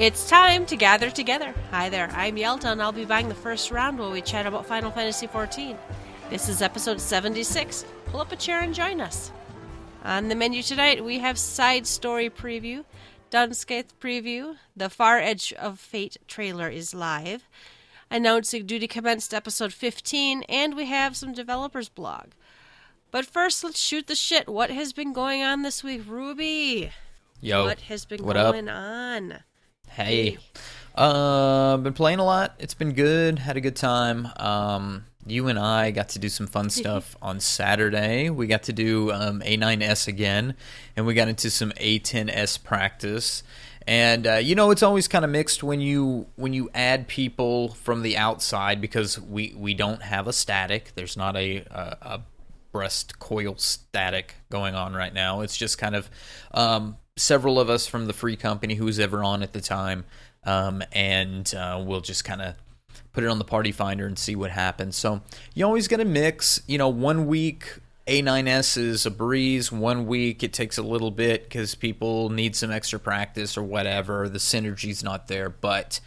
It's time to gather together. Hi there, I'm Yelta, and I'll be buying the first round while we chat about Final Fantasy XIV. This is episode 76. Pull up a chair and join us. On the menu tonight, we have Side Story Preview, Dun Scaith Preview, The Far Edge of Fate trailer is live, announcing Duty Commenced episode 15, and we have some developers blog. But first, let's shoot the shit. What has been going on this week, Ruby? Yo, what has been what up? going on? Hey, uh, been playing a lot. It's been good. Had a good time. Um, you and I got to do some fun stuff on Saturday. We got to do um, A9S again, and we got into some A10S practice. And uh, you know, it's always kind of mixed when you when you add people from the outside because we we don't have a static. There's not a a, a breast coil static going on right now. It's just kind of um, several of us from the free company who was ever on at the time, um, and uh, we'll just kind of put it on the party finder and see what happens. So you always got to mix. You know, one week A9S is a breeze. One week it takes a little bit because people need some extra practice or whatever. The synergy's not there, but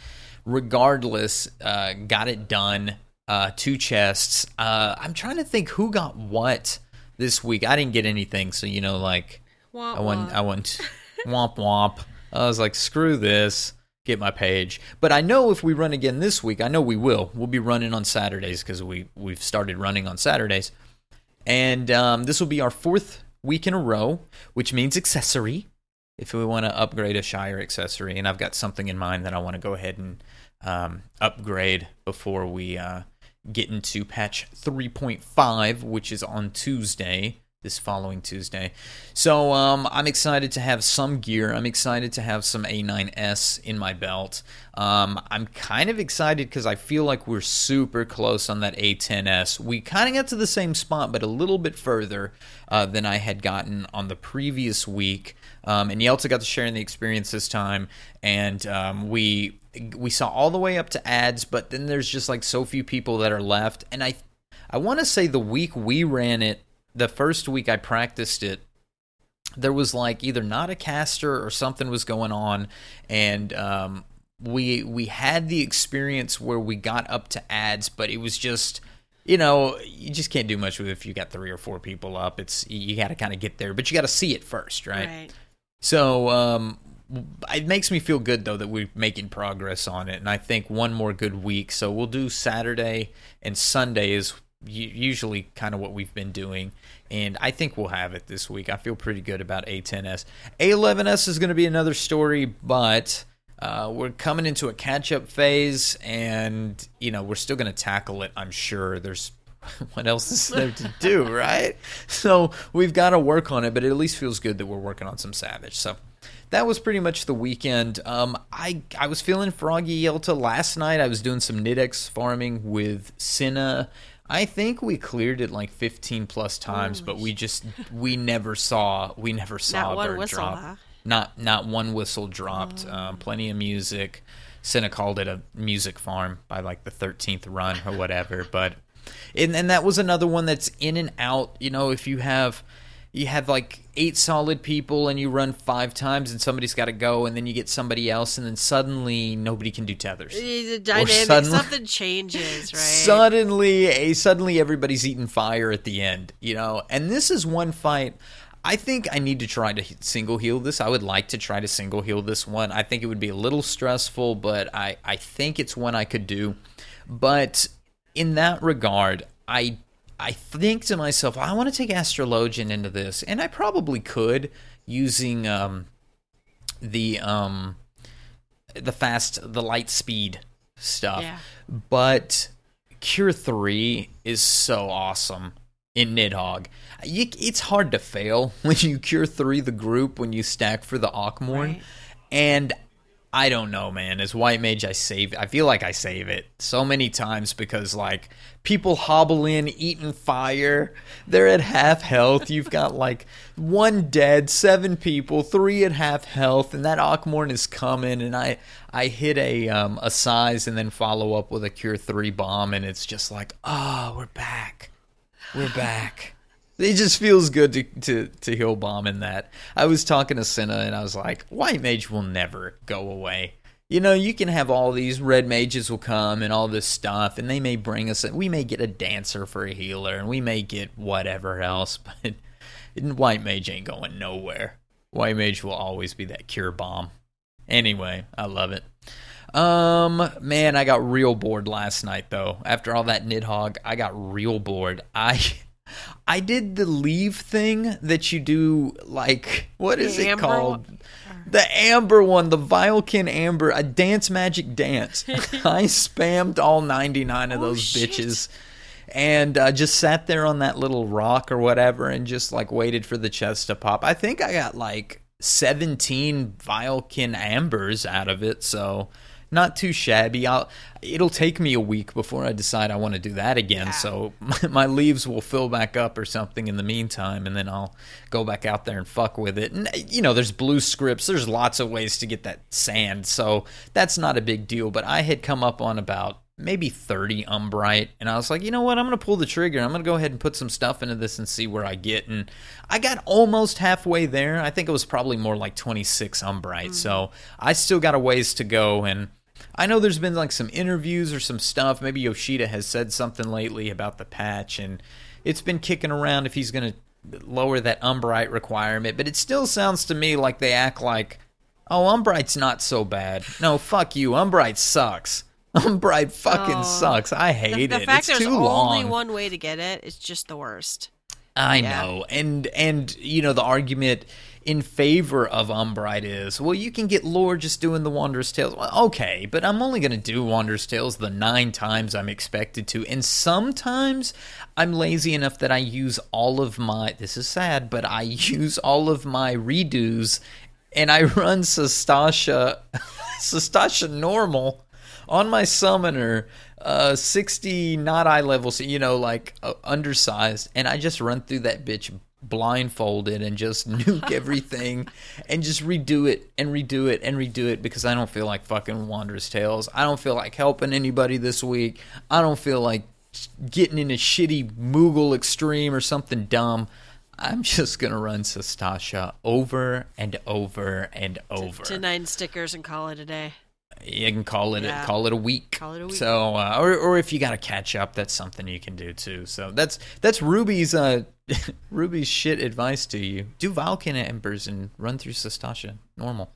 regardless, uh, got it done. Uh, two chests. Uh, I'm trying to think who got what this week. I didn't get anything, so you know, like Wah, I went, wah. I went, womp womp. I was like, screw this, get my page. But I know if we run again this week, I know we will. We'll be running on Saturdays because we we've started running on Saturdays, and um, this will be our fourth week in a row, which means accessory. If we want to upgrade a Shire accessory, and I've got something in mind that I want to go ahead and um, upgrade before we uh, get into patch 3.5, which is on Tuesday, this following Tuesday. So um, I'm excited to have some gear. I'm excited to have some A9S in my belt. Um, I'm kind of excited because I feel like we're super close on that A10S. We kind of got to the same spot, but a little bit further uh, than I had gotten on the previous week. Um, and Yelta got to share in the experience this time, and um, we we saw all the way up to ads, but then there's just like so few people that are left. And I I want to say the week we ran it, the first week I practiced it, there was like either not a caster or something was going on, and um, we we had the experience where we got up to ads, but it was just you know you just can't do much with if you got three or four people up. It's you got to kind of get there, but you got to see it first, right? Right. So um, it makes me feel good though that we're making progress on it, and I think one more good week. So we'll do Saturday and Sunday is usually kind of what we've been doing, and I think we'll have it this week. I feel pretty good about A10s. A11s is going to be another story, but. Uh, we're coming into a catch-up phase, and you know we're still going to tackle it. I'm sure. There's what else is there to do, right? So we've got to work on it, but it at least feels good that we're working on some Savage. So that was pretty much the weekend. Um, I I was feeling froggy Yelta last night. I was doing some Nidex farming with Cinna. I think we cleared it like 15 plus times, but we just we never saw we never saw Not a bird whistle, drop. huh? Not not one whistle dropped. Um, plenty of music. Cinna called it a music farm by like the 13th run or whatever, but and, and that was another one that's in and out. You know, if you have you have like eight solid people and you run five times and somebody's got to go and then you get somebody else and then suddenly nobody can do tethers. The dynamic, suddenly- something changes, right? Suddenly, a suddenly everybody's eating fire at the end, you know. And this is one fight. I think I need to try to single heal this. I would like to try to single heal this one. I think it would be a little stressful, but I I think it's one I could do. But in that regard, I I think to myself, I want to take Astrologian into this, and I probably could using um the um the fast the light speed stuff. Yeah. But Cure 3 is so awesome in Nidhogg. You, it's hard to fail when you Cure 3 the group when you stack for the Akh Morn. Right. And I don't know, man. As White Mage, I save. I feel like I save it so many times because like people hobble in, eating fire. They're at half health. You've got like one dead, seven people, three at half health, and that Akh Morn is coming. And I I hit a um a Assize and then follow up with a Cure Three bomb, and it's just like, oh, we're back, we're back. It just feels good to, to, to heal bomb in that. I was talking to Cinna and I was like, White Mage will never go away. you know, you can have all these red mages will come and all this stuff, and they may bring us. We may get a dancer for a healer, and we may get whatever else, but white mage ain't going nowhere. White mage will always be that cure bomb. Anyway, I love it. Um, man, I got real bored last night though. After all that Nidhogg, I got real bored. I I did the leave thing that you do like what is The it amber called? one? The amber one, the Vilekin amber, a dance magic dance. I spammed all 99 of Oh, those shit. bitches and uh, just sat there on that little rock or whatever and just like waited for the chest to pop. I think I got like 17 Vilekin ambers out of it, so not too shabby. I'll, it'll take me a week before I decide I want to do that again, Yeah. so my, my leaves will fill back up or something in the meantime, and then I'll go back out there and fuck with it. And you know, there's blue scripts, there's lots of ways to get that sand, so that's not a big deal. But I had come up on about maybe 30 umbrite and i was like you know what? I'm gonna pull the trigger. I'm gonna go ahead and put some stuff into this and see where i get. And i got almost halfway there. I think it was probably more like 26 umbrite. So mm-hmm. i still got a ways to go and i know there's been like some interviews or some stuff maybe yoshida has said something lately about the patch and it's been kicking around if he's gonna lower that umbrite requirement but it still sounds to me like they act like Oh, Umbrite's not so bad. No, fuck you. Umbrite sucks. Umbrite fucking Oh. sucks. I The, hate the it. fact it's there's too only one way to get it. it is just the worst. I Yeah. know. And and you know the argument in favor of Umbrite is, well, you can get lore just doing the Wondrous Tails. Well, okay, but I'm only going to do Wondrous Tails the 9 times I'm expected to. And sometimes I'm lazy enough that I use all of my this is sad, but I use all of my redos and I run Sastasha Sastasha normal on my summoner uh 60 not eye level so you know like uh, undersized and i just run through that bitch blindfolded and just nuke everything and just redo it and redo it and redo it because i don't feel like fucking Wondrous Tails. I don't feel like helping anybody this week. I don't feel like getting in a shitty moogle extreme or something dumb. I'm just gonna run sastasha over and over and over. To nine stickers and call it a day. You can call it Yeah. a, call it a week. Call it a week. So, uh, or or if you got to catch up, that's something you can do too. So that's that's Ruby's uh Ruby's shit advice to you. Do Vilekin ambers and run through Sastasha normal.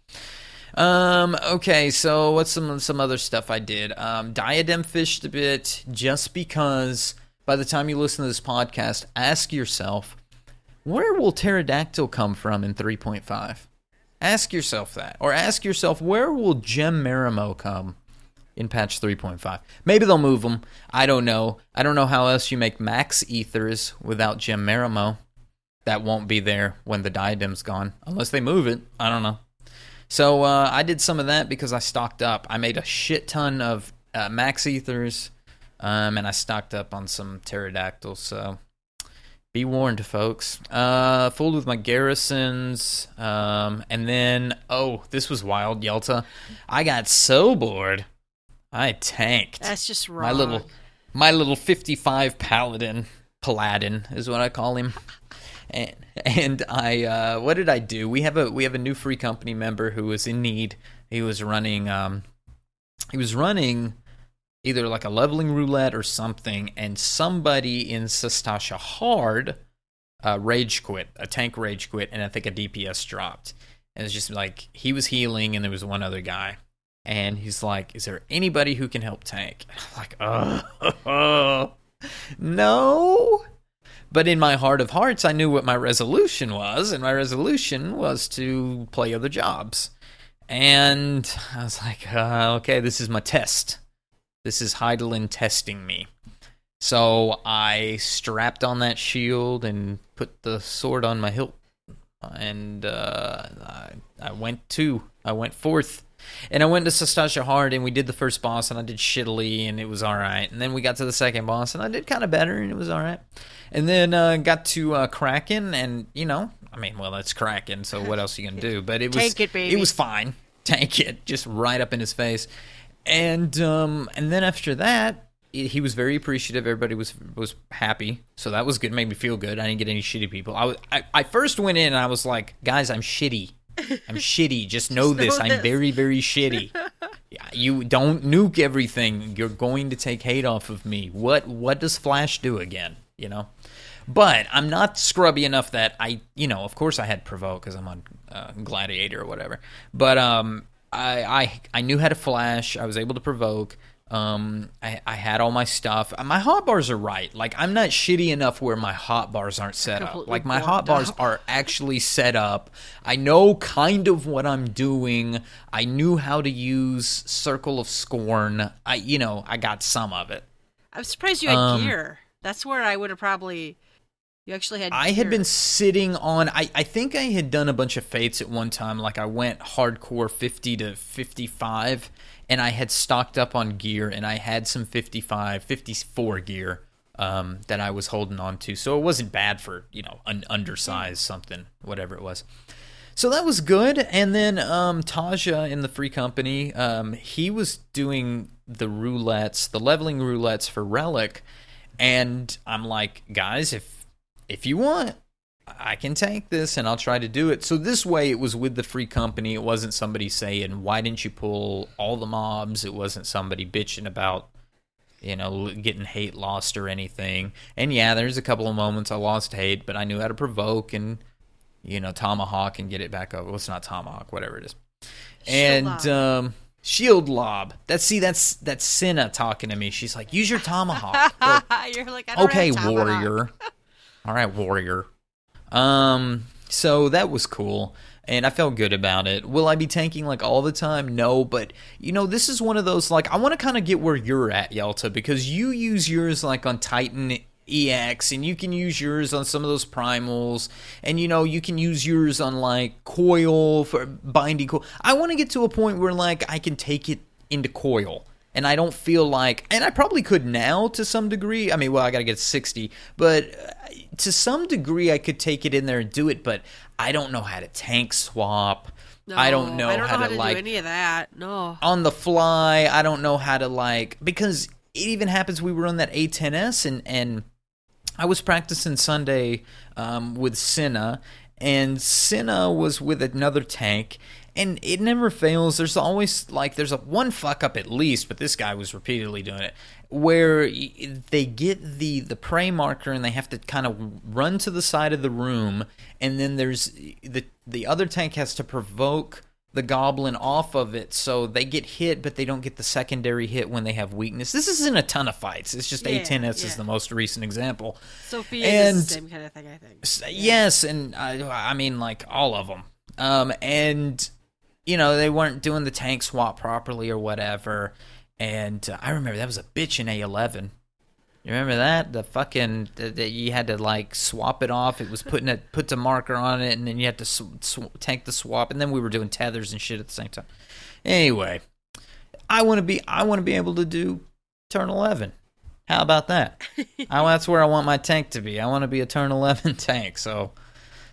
Um. Okay. So what's some some other stuff I did? Um. Diadem fished a bit just because. By the time you listen to this podcast, ask yourself, where will pterodactyl come from in 3.5? Ask yourself that. Or ask yourself, where will Gem Marimo come in patch 3.5? Maybe they'll move them. I don't know. I don't know how else you make max ethers without Gem Marimo. That won't be there when the diadem's gone. Unless they move it. I don't know. So uh, I did some of that because I stocked up. I made a shit ton of uh, max ethers, um, and I stocked up on some pterodactyls. So be warned, folks. Uh, fooled with my garrisons, um, and then oh, this was wild, Yelta. I got so bored, I tanked That's just wrong. my little, my little fifty-five paladin, paladin is what I call him. And and I, uh, what did I do? We have a we have a new free company member who was in need. He was running, um, he was running either like a leveling roulette or something, and somebody in Sastasha Hard uh, rage quit, a tank rage quit, and I think a DPS dropped. And it's just like he was healing, and there was one other guy, and he's like, "Is there anybody who can help tank?" And I'm like, "Oh, no." But in my heart of hearts, I knew what my resolution was, and my resolution was to play other jobs. And I was like, uh, okay, this is my test. This is Hydaelyn testing me. So I strapped on that shield and put the sword on my hilt, and uh, I, I went to I went fourth, and I went to Sastasha Hard, and we did the first boss, and I did shittily, and it was all right. And then we got to the second boss, and I did kind of better, and it was all right. And then uh, got to uh, Kraken, and you know, I mean, well, that's Kraken, so what else are you gonna do? But it was Take it, baby. it was fine. Tank it, just right up in his face. And um, and then after that, he was very appreciative. Everybody was was happy, so that was good. Made me feel good. I didn't get any shitty people. I was I, I first went in and I was like, guys, I'm shitty. I'm shitty. Just know know this. I'm this." very very shitty. Yeah, You don't nuke everything. You're going to take hate off of me. What what does Flash do again? You know. But I'm not scrubby enough that I, you know, of course I had provoke because I'm on uh, Gladiator or whatever. But um, I, I I knew how to flash. I was able to provoke. Um, I, I had all my stuff. My hot bars are right. Like I'm not shitty enough where my hot bars aren't set up. Like my hot bars up. are actually set up. I know kind of what I'm doing. I knew how to use Circle of Scorn. I you know I got some of it. I'm surprised you had Um, gear. That's where I would have probably. You actually had. I had been sitting on. I, I think I had done a bunch of fates at one time. Like I went hardcore 50 to 55, and I had stocked up on gear, and I had some 55, 54 gear um, that I was holding on to. So it wasn't bad for, you know, an undersized something, whatever it was. So that was good. And then um, Taja in the free company, um, he was doing the roulettes, the leveling roulettes for Relic. And I'm like, guys, if if you want, I can take this and I'll try to do it. So this way it was with the free company. It wasn't somebody saying, why didn't you pull all the mobs? It wasn't somebody bitching about, you know, getting hate lost or anything. And yeah, there's a couple of moments I lost hate, but I knew how to provoke and, you know, tomahawk and get it back up. Well, it's not tomahawk, whatever it is. and lob. um shield lob. That's see that's that's Cinna talking to me. She's like, "Use your tomahawk." Well, You're like, I don't okay, warrior. All right, warrior. Um, so that was cool, and I felt good about it. Will I be tanking like all the time? No, but you know, this is one of those like I want to kind of get where you're at, Yelta, because you use yours like on Titan EX, and you can use yours on some of those primals, and you know, you can use yours on like coil for binding coil. I want to get to a point where like I can take it into coil and I don't feel like, and I probably could now to some degree. I mean, well, I got to get 60, but uh, to some degree, I could take it in there and do it, but I don't know how to tank swap. I don't know I don't how, know how to, to like do any of that. No. on the fly. I don't know how to like because it even happens. We were on that A10s and and I was practicing Sunday um, with Cinna, and Cinna was with another tank. And it never fails. There's always like there's a one fuck up at least, but this guy was repeatedly doing it, where they get the the prey marker and they have to kind of run to the side of the room, and then there's the the other tank has to provoke the goblin off of it so they get hit but they don't get the secondary hit when they have weakness. This isn't a ton of fights. It's just Yeah, a10s is the most recent example. Sophia and- is the same kind of thing, I think. S- yes and I, I mean like all of them um and you know they weren't doing the tank swap properly or whatever. And uh, i remember that was a bitch in a11 you remember that? The fucking that you had to like swap it off. It was putting it puts a marker on it and then you had to sw- sw- tank the swap. And then we were doing tethers and shit at the same time. Anyway i want to be i want to be able to do turn 11 how about that? I, that's where i want my tank to be. I want to be a turn 11 tank so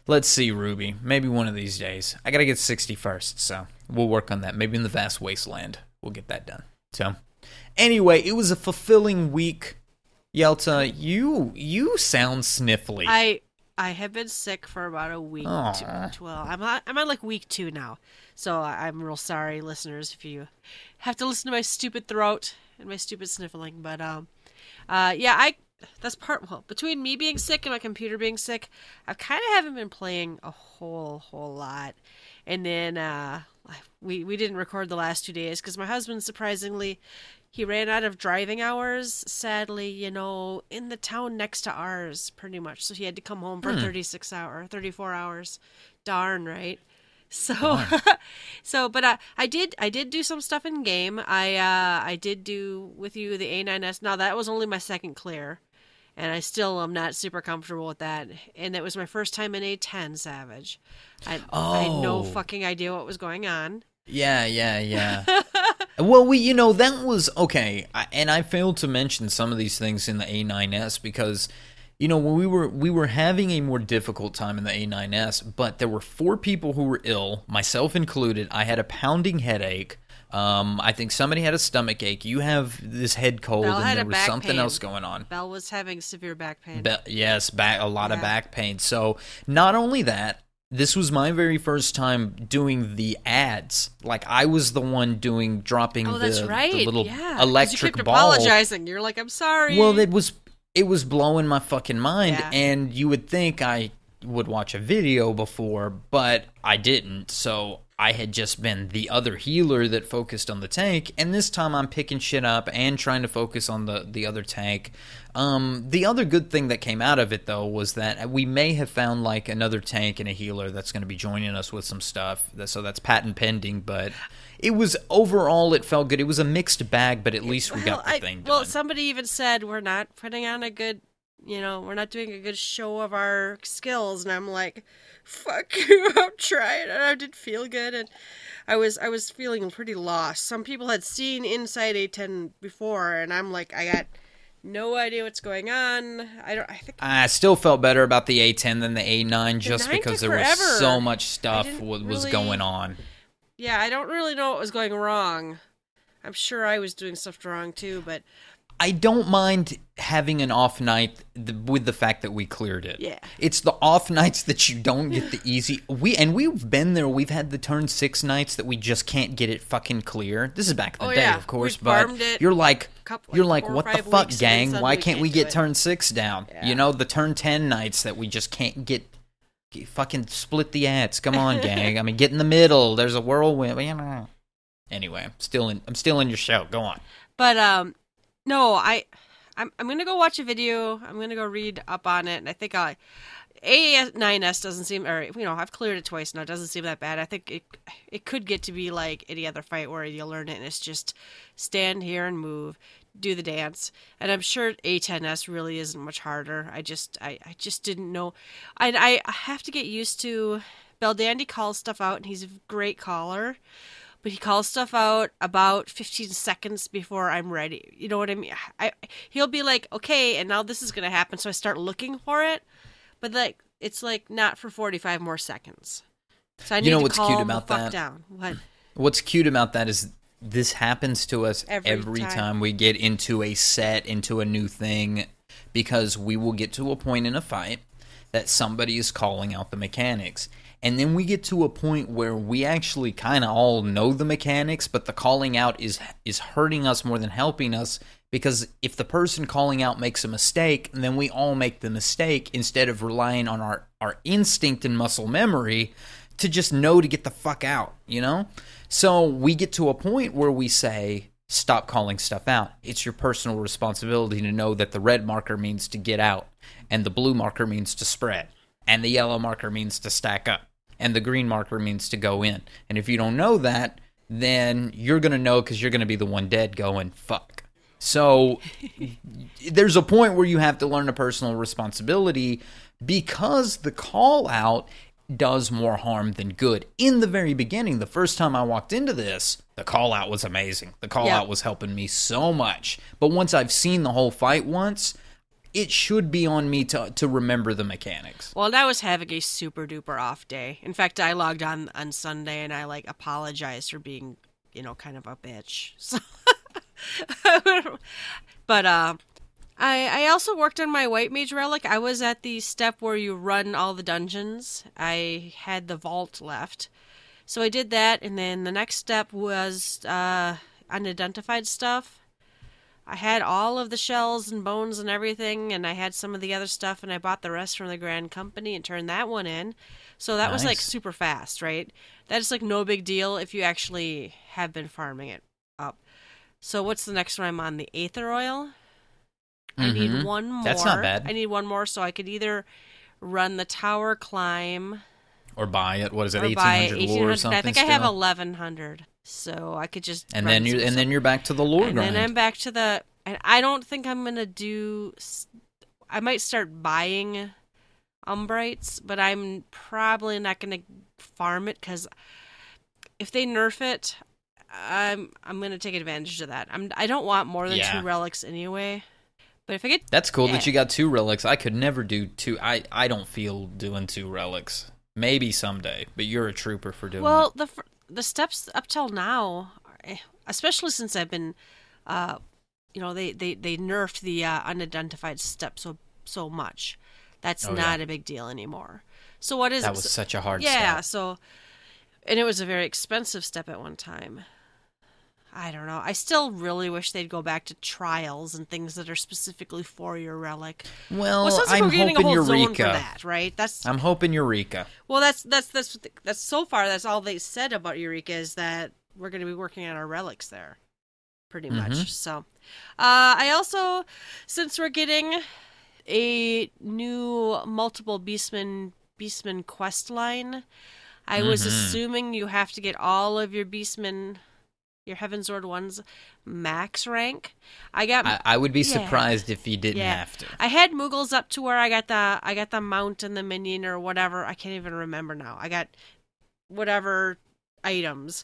let's see ruby maybe one of these days i gotta get 60 first so we'll work on that maybe in the vast wasteland we'll get that done so anyway it was a fulfilling week yelta you you sound sniffly I I have been sick for about a week. Aw. Well, I'm on, I'm on like week two now, so I'm real sorry, listeners, if you have to listen to my stupid throat and my stupid sniffling. But um, uh, yeah, I that's part. Well, between me being sick and my computer being sick, I kind of haven't been playing a whole whole lot. And then uh, we we didn't record the last two days because my husband surprisingly he ran out of driving hours sadly you know in the town next to ours pretty much so he had to come home for 36 hour 34 hours darn right so so but I, I did i did do some stuff in game. I uh i did do with you the a9s now that was only my second clear and i still am not super comfortable with that. And it was my first time in a10 savage. I, I had no Oh. fucking idea what was going on. Yeah, yeah, yeah. well, we, you know, that was okay, I, and I failed to mention some of these things in the A9S because, you know, when we were we were having a more difficult time in the A9S, but there were four people who were ill, myself included. I had a pounding headache. Um, I think somebody had a stomach ache. You have this head cold, Belle and there was something pain. else going on. Bell was having severe back pain. Be- yes, back a lot of back pain. So not only that, this was my very first time doing the ads. Like I was the one doing dropping Oh, the, that's the right. little yeah. electric you kept ball. apologizing. You're like, I'm sorry. Well, it was it was blowing my fucking mind, Yeah. and you would think I would watch a video before, but I didn't. So I had just been the other healer that focused on the tank, and this time I'm picking shit up and trying to focus on the the other tank. Um, the other good thing that came out of it though was that we may have found like another tank and a healer that's going to be joining us with some stuff. So that's patent pending, but. It was overall, it felt good. It was a mixed bag, but at least we well, got the I- thing done. well, somebody even said we're not putting on a good, you know, we're not doing a good show of our skills, and I'm like, fuck you, I'm trying, and I did feel good, and I was I was feeling pretty lost. Some people had seen Inside A10 before, and I'm like, I got no idea what's going on. I don't. I think I still felt better about the A10 than the A9 just 9 because there was so much stuff didn't was really- going on. Yeah, I don't really know what was going wrong. I'm sure I was doing stuff wrong too, but I don't mind having an off night th- with the fact that we cleared it. Yeah. It's the off nights that you don't get the easy. We and we've been there. We've had the turn six nights that we just can't get it fucking clear. This is back in the Oh, day, yeah. of course, We but you're like, couple- you're like like, four or what the fuck, weeks, and then gang? Why can't we can't get it." turn six down? Yeah. You know, the turn ten nights that we just can't get. Fucking split the ads. Come on, gang. I mean, get in the middle. There's a whirlwind. You know. Anyway, I'm still in. I'm still in your show. Go on. But um, no, I, I'm I'm gonna go watch a video. I'm gonna go read up on it, and I think I, A9S doesn't seem, or you know, I've cleared it twice now. It doesn't seem that bad. I think it it could get to be like any other fight where you learn it, and it's just stand here and move, do the dance. And I'm sure A10S really isn't much harder. I just I I just didn't know. I I have to get used to. Bell Dandy calls stuff out, and he's a great caller but he calls stuff out about 15 seconds before I'm ready. You know what I mean? I he'll be like, "Okay, and now this is going to happen." So I start looking for it, but like it's like not for 45 more seconds. So I need You know to what's calm cute the about fuck that? down. What? What's cute about that is this happens to us Every every, time. time. we get into a set, into a new thing, because we will get to a point in a fight that somebody is calling out the mechanics. And then we get to a point where we actually kind of all know the mechanics, but the calling out is is hurting us more than helping us because if the person calling out makes a mistake, then we all make the mistake instead of relying on our our instinct and muscle memory to just know to get the fuck out, you know? So we get to a point where we say, stop calling stuff out. It's your personal responsibility to know that the red marker means to get out, and the blue marker means to spread, and the yellow marker means to stack up, and the green marker means to go in. And if you don't know that, then you're going to know because you're going to be the one dead going, fuck. So there's a point where you have to learn a personal responsibility because the call out does more harm than good. In the very beginning, the first time I walked into this, the call out was amazing. The call Yeah. out was helping me so much. But once I've seen the whole fight once, it should be on me to to remember the mechanics. Well, I was having a super duper off day. In fact, I logged on on Sunday and I like apologized for being, you know, kind of a bitch. So, but uh, I I also worked on my white mage relic. I was at the step where you run all the dungeons. I had the vault left, so I did that, and then the next step was uh, unidentified stuff. I had all of the shells and bones and everything, and I had some of the other stuff, and I bought the rest from the Grand Company and turned that one in. So that was like super fast, right? That's like no big deal if you actually have been farming it up. So what's the next one I'm on? The Aether Oil. I need Mhm. one more. That's not bad. I need one more, so I could either run the tower climb Or buy it. What is it? Eighteen hundred lore or 1800. something. I think I have eleven hundred, so I could just And then you and then you're back to the lore and grind. then I'm back to the. And I don't think I'm gonna do. I might start buying umbrites, but I'm probably not gonna farm it because if they nerf it, I'm I'm gonna take advantage of that. I'm I don't want more than Yeah. two relics anyway. But if I get That's cool Yeah. that you got two relics. I could never do two. I I don't feel doing two relics. Maybe someday, but you're a trooper for doing well, it. the the steps up till now, eh, especially since I've been, uh, you know, they they they nerfed the uh, unidentified step so so much That's Oh, yeah. not a big deal anymore. So what is That it? was such a hard step. yeah, step. so and it was a very expensive step at one time. I don't know. I still really wish they'd go back to trials and things that are specifically for your relic. Well, Well, like I'm we're getting a hoping Eureka. that, right? That's I'm hoping Eureka. well, that's that's that's that's so far. That's all they said about Eureka is that we're going to be working on our relics there, pretty Mhm. much. So, uh, I also, since we're getting a new multiple Beastman Beastman quest line, I was Mhm. assuming you have to get all of your Beastman, your Heavensward ones, max rank. I got I, I would be Yeah. surprised if you didn't Yeah. have to. I had Moogles up to where I got the I got the mount and the minion or whatever. I can't even remember now. I got whatever items,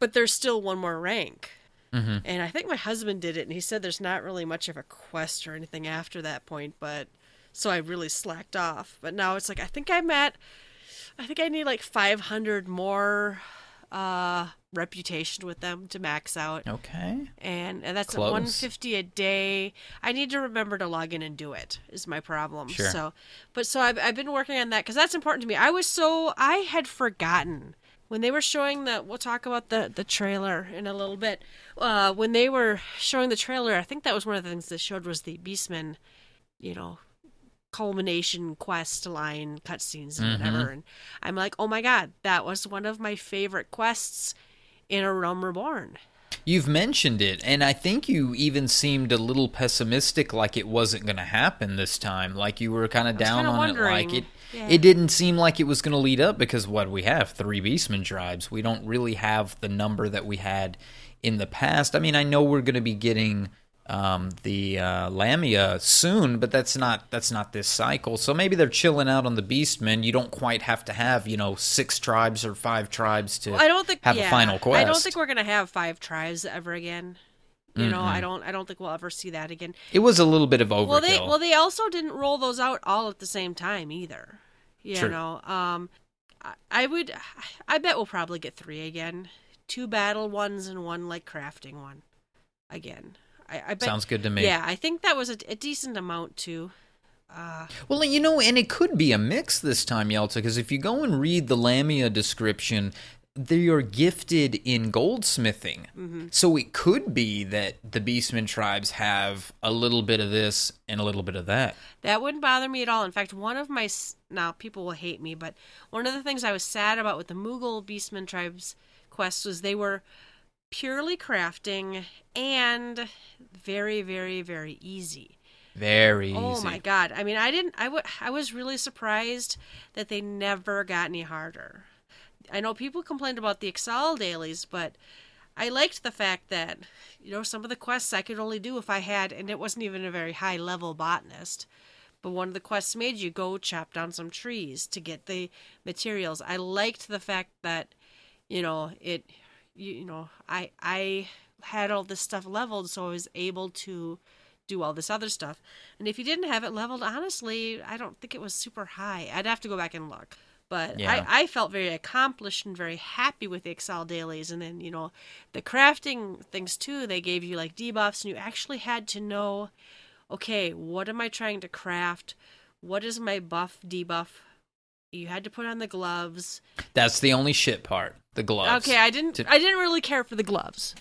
but there's still one more rank. hmm And I think my husband did it, and he said there's not really much of a quest or anything after that point. But so I really slacked off. But now it's like I think I'm at. I think I need like 500 more uh reputation with them to max out. Okay. and, and that's at 150 a day. I need to remember to log in and do it is my problem. Sure. so but so i've, I've been working on that because that's important to me. I was so i had forgotten when they were showing the we'll talk about the the trailer in a little bit. Uh when they were showing the trailer i think that was one of the things they showed was the beastman you know culmination quest line cutscenes and Mhm. whatever. And i'm like oh my god that was one of my favorite quests in a realm reborn You've mentioned it, and I think you even seemed a little pessimistic, like it wasn't going to happen this time. Like you were kind of down on it, like it. Yeah. It didn't seem like it was going to lead up because what we have three Beastman tribes. We don't really have the number that we had in the past. I mean, I know we're going to be getting um, the uh, Lamia soon, but that's not that's not this cycle. So maybe they're chilling out on the Beastmen. You don't quite have to have you know six tribes or five tribes to. Well, I don't think have yeah, a final quest. I don't think we're gonna have five tribes ever again. You know, Mm-mm. I don't. I don't think we'll ever see that again. It was a little bit of overkill. Well, they well they also didn't roll those out all at the same time either. You True. know, um, I, I would. I bet we'll probably get three again. Two battle ones and one like crafting one. Again, I, I bet. Sounds good to me. Yeah, I think that was a, a decent amount too. Uh, Well, you know, and it could be a mix this time, Yelta, because if you go and read the Lamia description, they are gifted in goldsmithing. Mm-hmm. So it could be that the Beastman tribes have a little bit of this and a little bit of that. That wouldn't bother me at all. In fact, one of my now people will hate me, but one of the things I was sad about with the Moogle Beastman tribes quest was they were purely crafting and very, very, very easy. Very oh easy. Oh my god! I mean, I didn't. I I was really surprised that they never got any harder. I know people complained about the Ixal dailies, but I liked the fact that you know some of the quests I could only do if I had, and it wasn't even a very high level botanist. But one of the quests made you go chop down some trees to get the materials. I liked the fact that you know it. You, you know, I I had all this stuff leveled, so I was able to do all this other stuff. And if you didn't have it leveled, honestly, I don't think it was super high. I'd have to go back and look. But Yeah. I, I felt very accomplished and very happy with the Ixal dailies. And then, you know, the crafting things too, they gave you like debuffs, and you actually had to know okay, what am I trying to craft? What is my buff, debuff? You had to put on the gloves. That's the only shit part. The gloves. Okay, I didn't To- I didn't really care for the gloves.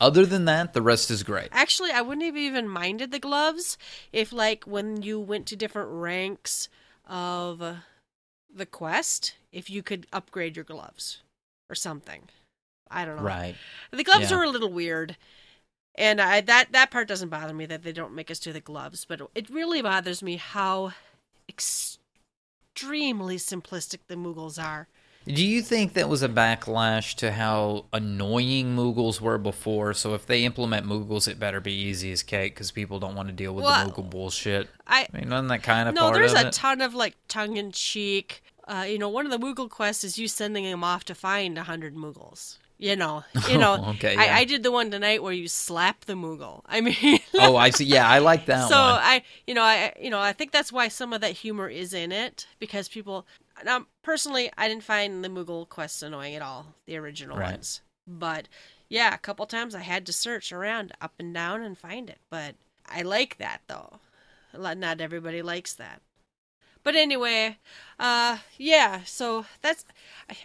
Other than that, the rest is great. Actually, I wouldn't have even minded the gloves if, like, when you went to different ranks of the quest, if you could upgrade your gloves or something. I don't know. Right. The gloves Yeah. are a little weird, and I that that part doesn't bother me that they don't make us do the gloves, but it really bothers me how extremely simplistic the Moogles are. Do you think that was a backlash to how annoying Moogles were before? So if they implement Moogles, it better be easy as cake because people don't want to deal with Well, the Moogle bullshit. I I mean, isn't that kind of no, there's a it? ton of like tongue in cheek. Uh, you know, one of the Moogle quests is you sending him off to find a hundred Moogles. You know, you know. Oh, okay, yeah. I, I did the one tonight where you slap the Moogle. I mean, oh, I see. Yeah, I like that so one. I, you know, I, you know, I think that's why some of that humor is in it because people. Now, personally, I didn't find the Moogle quests annoying at all, the original Right. ones. But yeah, a couple times I had to search around up and down and find it. But I like that though. Not everybody likes that. But anyway, uh, yeah. So that's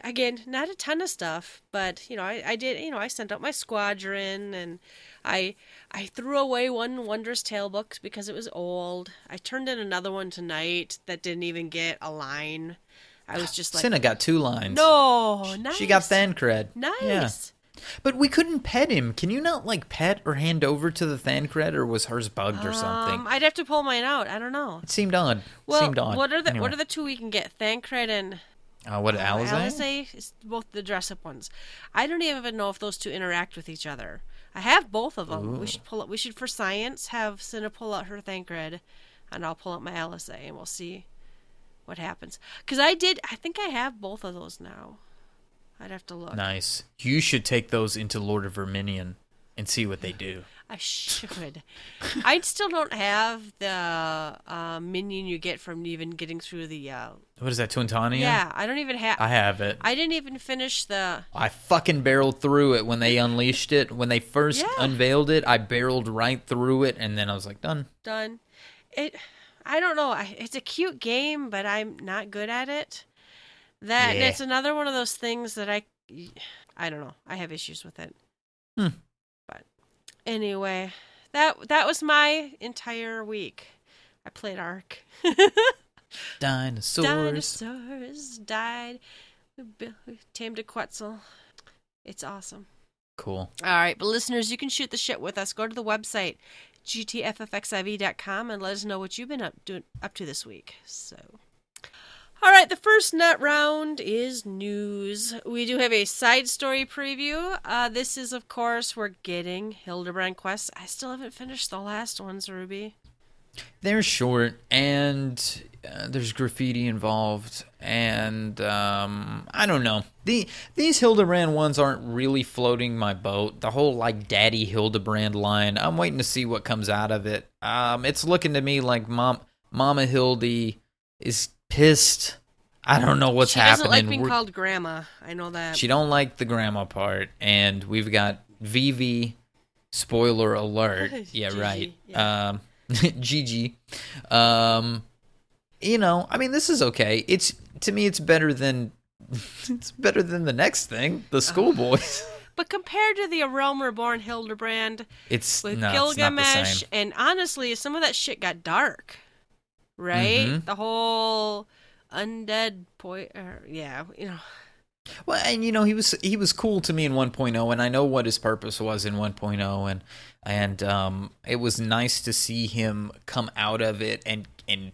again not a ton of stuff, but you know, I, I did. You know, I sent out my squadron, and I I threw away one Wondrous Tail book because it was old. I turned in another one tonight that didn't even get a line. I was just like, Cinna got two lines. no, nice. She got Thancred. Nice. But we couldn't pet him. Can you not like pet or hand over to the Thancred, or was hers bugged or something? Um, I'd have to pull mine out. I don't know. it seemed odd. Well, seemed odd. what are the Anyway. what are the two we can get? Thancred and uh, what Alisaie? Alisaie is both the dress up ones. I don't even know if those two interact with each other. I have both of them. We should pull up. We should for science have Cinna pull out her Thancred, and I'll pull out my Alisaie, and we'll see what happens. Because I did. I think I have both of those now. I'd have to look. Nice. You should take those into Lord of Verminion and see what they do. I should. I still don't have the uh, minion you get from even getting through the. Uh, What is that, Twintania? yeah, I don't even have. I have it. I didn't even finish the. I fucking barreled through it when they unleashed it. When they first Yeah. unveiled it, I barreled right through it, and then I was like, done. done. It, I don't know. I, it's a cute game, but I'm not good at it. That Yeah. it's another one of those things that I, I don't know. I have issues with it. Hmm. But anyway, that that was my entire week. I played Ark. Dinosaurs. Dinosaurs died. We tamed a Quetzal. It's awesome. Cool. All right, but listeners, you can shoot the shit with us. Go to the website gtffxiv.com and let us know what you've been up doing up to this week. So, all right, the first nut round is news. We do have a side story preview. Uh, this is, of course, we're getting Hildebrand quests. I still haven't finished the last ones, Ruby. They're short, and uh, there's graffiti involved, and um, I don't know. The these Hildebrand ones aren't really floating my boat. The whole like Daddy Hildebrand line. I'm waiting to see what comes out of it. Um, it's looking to me like Mom Mama Hildy is pissed. I don't know what's she happening. She doesn't like being We're- called grandma. I know that. she don't like the grandma part, and we've got Vivi. Spoiler alert. Yeah, Gigi, right. yeah. Um, Gigi. Um, you know, I mean, this is okay. It's to me, it's better than it's better than the next thing, the schoolboys. but compared to the A Realm Reborn Hildebrand, It's with no, it's Gilgamesh, same. and honestly, some of that shit got dark, right? Mhm. The whole undead boy, or, yeah, you know, Well, and you know, he was he was cool to me in 1.0, and I know what his purpose was in 1.0, and and um, it was nice to see him come out of it and and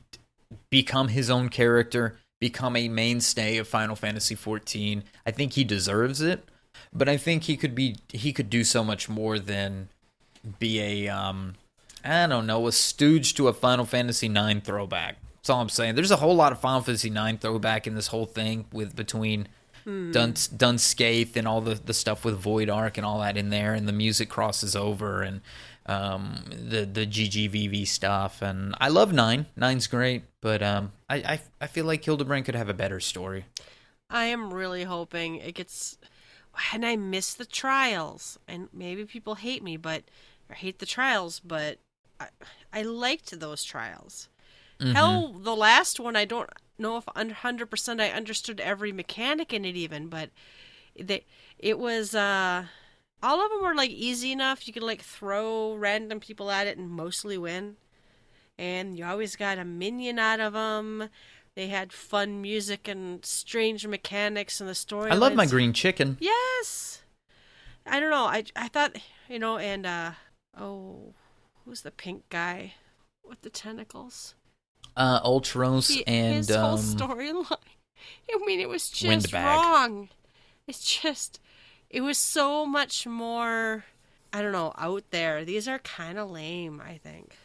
become his own character, become a mainstay of Final Fantasy 14. I think he deserves it, but I think he could be he could do so much more than be a um, I don't know, a stooge to a Final Fantasy 9 throwback. That's all I'm saying. There's a whole lot of Final Fantasy 9 throwback in this whole thing with between Dun Dunscaith and all the, the stuff with Void Ark and all that in there, and the music crosses over and um, the the GGVV stuff. And I love Nine. Nine's great, but um, I, I I feel like Hildebrand could have a better story. I am really hoping it gets. And I miss the trials, and maybe people hate me, but or hate the trials, but I, I liked those trials. Mm-hmm. Hell, the last one I don't know if hundred percent I understood every mechanic in it even, but they it was uh all of them were like easy enough. You could like throw random people at it and mostly win, and you always got a minion out of them. They had fun music and strange mechanics and the story. I love my green chicken. Yes. I don't know. I I thought you know, and uh oh, who's the pink guy with the tentacles? Uh, Ultros He- and his whole um, storyline. I mean, it was just Windbag. wrong. It's just, it was so much more. I don't know, out there. These are kind of lame. I think.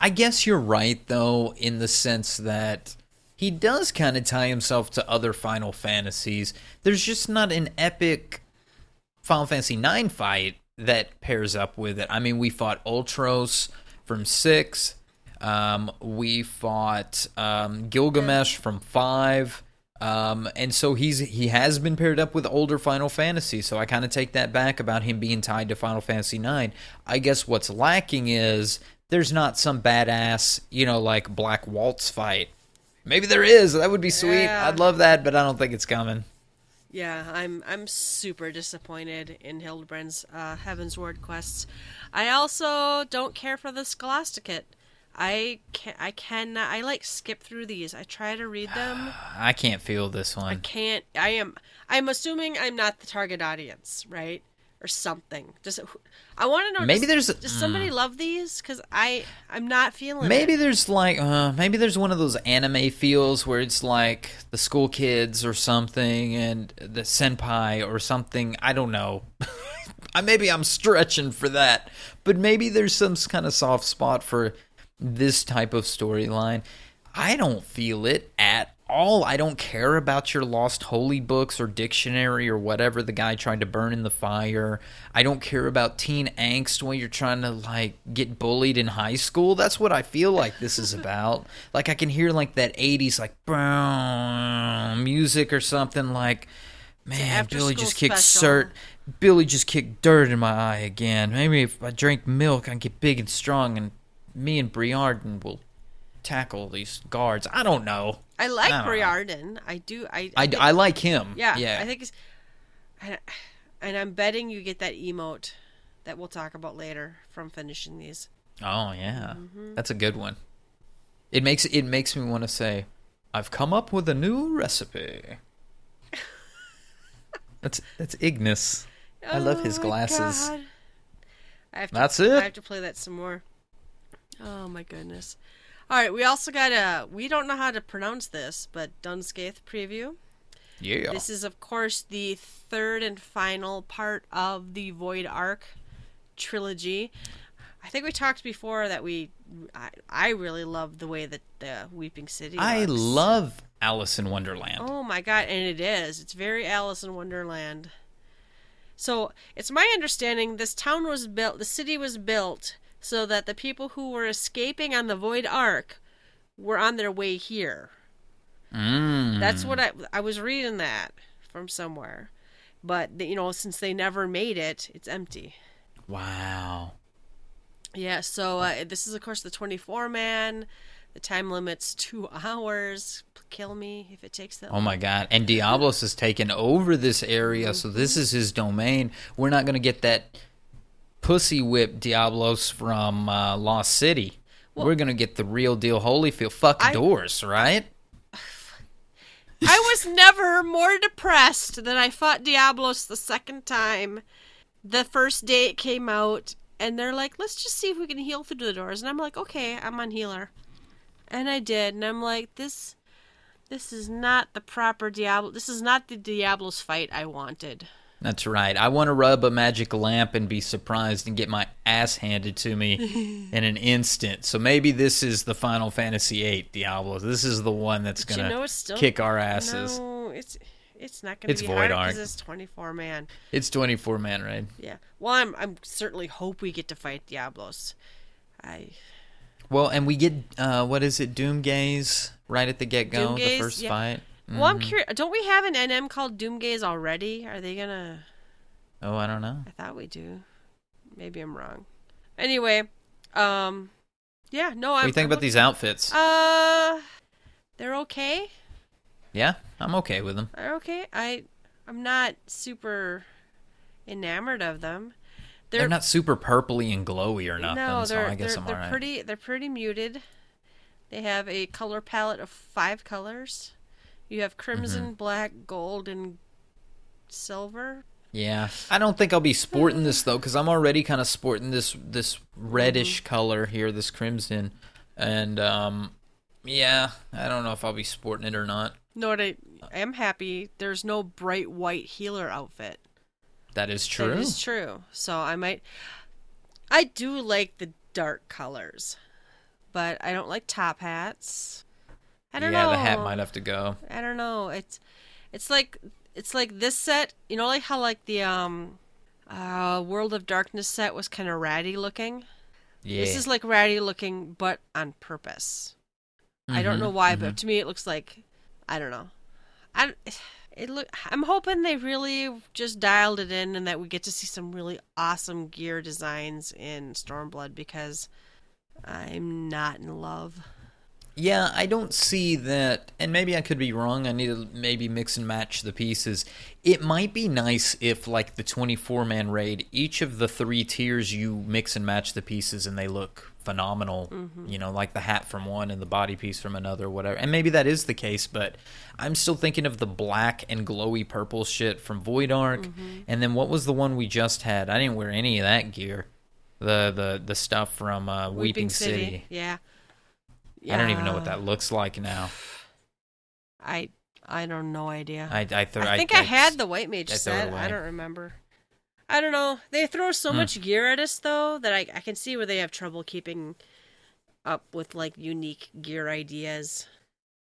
I guess you're right, though, in the sense that he does kind of tie himself to other Final Fantasies. There's just not an epic Final Fantasy IX fight that pairs up with it. I mean, we fought Ultros from 6. Um, we fought um, Gilgamesh from 5. Um, and so he's he has been paired up with older Final Fantasy, so I kind of take that back about him being tied to Final Fantasy nine. I guess what's lacking is there's not some badass, you know, like Black Waltz fight Maybe there is. That would be sweet. Yeah. I'd love that, but I don't think it's coming. Yeah, I'm I'm super disappointed in Hildebrand's uh, Heaven's Ward quests. I also don't care for the Scholasticate. I can I cannot. I like skip through these. I try to read them. I can't feel this one. I can't. I am. I'm assuming I'm not the target audience, right? Or something. Just I want to know. Maybe does, there's does somebody love these? Because I I'm not feeling. Maybe it. there's like uh, maybe there's one of those anime feels where it's like the school kids or something and the senpai or something. I don't know. I maybe I'm stretching for that, but maybe there's some kind of soft spot for this type of storyline. I don't feel it at all. I don't care about your lost holy books or dictionary or whatever the guy tried to burn in the fire. I don't care about teen angst when you're trying to like get bullied in high school. That's what I feel like this is about. like I can hear like that 80s like brown music or something like man, Billy just kicked cert Billy just kicked dirt in my eye again. Maybe if I drink milk, I can get big and strong, and me and Briardien will tackle these guards. I don't know. I like I don't know. Briardien. I do. I I, think- I like him. Yeah, yeah. I think it's, and, I'm betting you get that emote that we'll talk about later from finishing these. oh yeah, Mm-hmm. that's a good one. It makes it makes me want to say, I've come up with a new recipe. that's that's Ignis. I love his Oh glasses. God. I have to, That's it? I have to play that some more. Oh my goodness! All right, we also got a. We don't know how to pronounce this, but Dun Scaith preview. Yeah. This is, of course, the third and final part of the Void Ark trilogy. I think we talked before that we. I, I really love the way that the Weeping City. I looks. love Alice in Wonderland. Oh my god, and it is. It's very Alice in Wonderland. So, it's my understanding this town was built, the city was built so that the people who were escaping on the Void Ark were on their way here. Mm. That's what I I was reading that from somewhere. But you know, since they never made it, it's empty. Wow. Yeah, so uh, this is of course the 24 man. The time limit's 2 hours. Kill me if it takes that Oh my god. And Diablos has taken over this area, so this Mm-hmm. is his domain. We're not going to get that pussy whip Diablos from uh, Lost City. We're going to get the real deal Holyfield. Fuck I- doors, right? I was never more depressed than I fought Diablos the second time. The first day it came out, and they're like, let's just see if we can heal through the doors. And I'm like, okay, I'm on healer. And I did, and I'm like, this this is not the proper Diablo this is not the Diablos fight I wanted. That's right. I want to rub a magic lamp and be surprised and get my ass handed to me in an instant. So maybe this is the Final Fantasy VIII Diablos. This is the one that's going you know to still kick our asses. No, it's it's not gonna be Void hard because it's 24 man. It's 24 man raid. Yeah. Well, I'm I'm certainly hope we get to fight Diablos. I Well, and we get uh, what is it, Doomgaze, right at the get go, the first yeah. fight. Well, I'm curious. Don't we have an NM called Doomgaze already? Are they gonna? Oh, I don't know. I thought we do. Maybe I'm wrong. Anyway, um, yeah, no. I'm, What do you think I'm about these outfits? Uh, they're okay. yeah, I'm okay with them. They're okay. I, I'm not super enamored of them. They're, not super purpley and glowy or nothing, no, they're I guess they're, I'm they're pretty. They're pretty muted. They have a color palette of five colors. You have crimson, Mm-hmm. black, gold, and silver. Yeah, I don't think I'll be sporting this though, because I'm already kind of sporting this this reddish color here, this crimson, and um, yeah, I don't know if I'll be sporting it or not. No, I, I am happy. There's no bright white healer outfit. That is true. That is true. So I might. I do like the dark colors, but I don't like top hats. I don't yeah, know. the hat might have to go. I don't know. It's it's like it's like this set. You know, like how like the um, uh, World of Darkness set was kind of ratty looking. Yeah, This is like ratty looking, but on purpose. I don't Mhm, know why, mhm. but to me it looks like I don't know. I it look. I'm hoping they really just dialed it in, and that we get to see some really awesome gear designs in Stormblood because I'm not in love. Yeah, I don't see that, and maybe I could be wrong. I need to maybe mix and match the pieces. It might be nice if, like the 24 man raid, each of the three tiers you mix and match the pieces and they look phenomenal. You know, like the hat from one and the body piece from another, whatever. And maybe that is the case, but I'm still thinking of the black and glowy purple shit from Void Ark. And then what was the one we just had? I didn't wear any of that gear. The the the stuff from uh, Weeping, City. Yeah. I don't even know what that looks like now. I I don't no idea. I I, th- I think I, had the white mage I set. I don't remember. I don't know. They throw so Hmm. much gear at us though that I I can see where they have trouble keeping up with like unique gear ideas.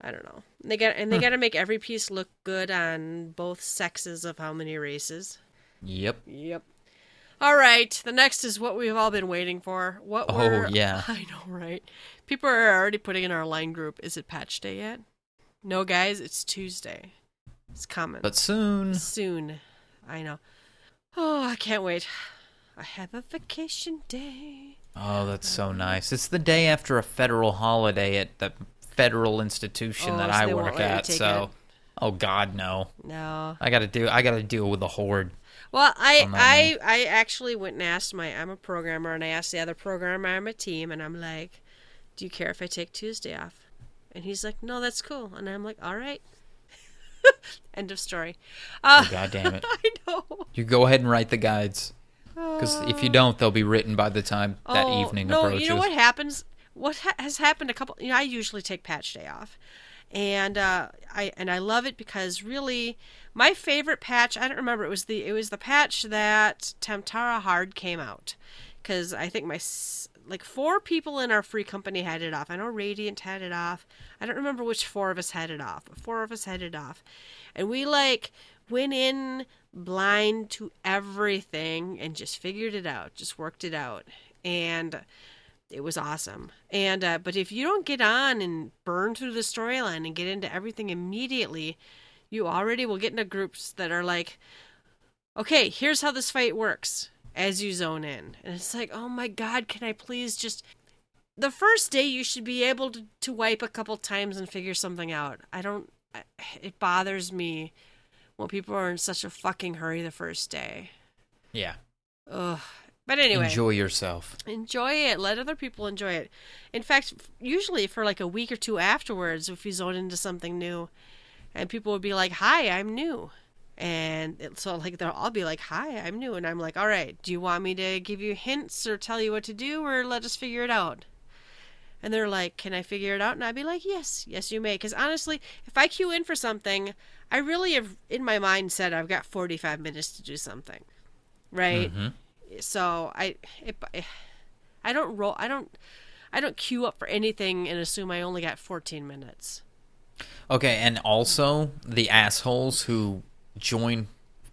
I don't know. They got and they Hmm. got to make every piece look good on both sexes of how many races. Yep. Yep. All right. The next is what we've all been waiting for. What Oh, we're yeah. I know, right? People are already putting in our line group. Is it patch day yet? No, guys. It's Tuesday. It's coming But soon. soon. I know. Oh, I can't wait. I have a vacation day. Oh, that's so uh-huh. nice. It's the day after a federal holiday at the federal institution Oh, that so I work at. So, it. oh God, no. No. I gotta do. I gotta deal with the horde. Well, I I I actually went and asked my I'm a programmer and I asked the other programmer on my team and I'm like, "Do you care if I take Tuesday off?" And he's like, "No, that's cool." And I'm like, "All right." End of story. Uh, Oh, God damn it! I know. You go ahead and write the guides, because if you don't, they'll be written by the time that Oh, evening no, approaches. you know what happens? What ha- has happened a couple? You know, I usually take patch day off, and uh, I and I love it because really, my favorite patch. I don't remember. It was the it was the patch that Tam-Tara Hard came out, because I think my like four people in our free company had it off. I know Radiant had it off. I don't remember which four of us had it off, but four of us had it off, and we like went in blind to everything and just figured it out, just worked it out, and it was awesome. And uh, but if you don't get on and burn through the storyline and get into everything immediately, you already will get into groups that are like, okay, here's how this fight works as you zone in, and it's like, oh my god, can I please just the first day you should be able to, to wipe a couple times and figure something out. I don't. It bothers me when people are in such a fucking hurry the first day. Yeah. Ugh. But anyway, Enjoy yourself. enjoy it. Let other people enjoy it. In fact, usually for like a week or two afterwards, if you zone into something new, and people would be like, "Hi, I'm new," and it, so like they'll all be like, "Hi, I'm new," and I'm like, "All right, do you want me to give you hints or tell you what to do, or let us figure it out?" And they're like, "Can I figure it out?" And I'd be like, "Yes, yes, you may." Because honestly, if I queue in for something, I really have in my mind said I've got 45 minutes to do something, right? Mhm. So I, it, I don't roll. I don't. I don't queue up for anything and assume I only got 14 minutes. Okay, and also the assholes who join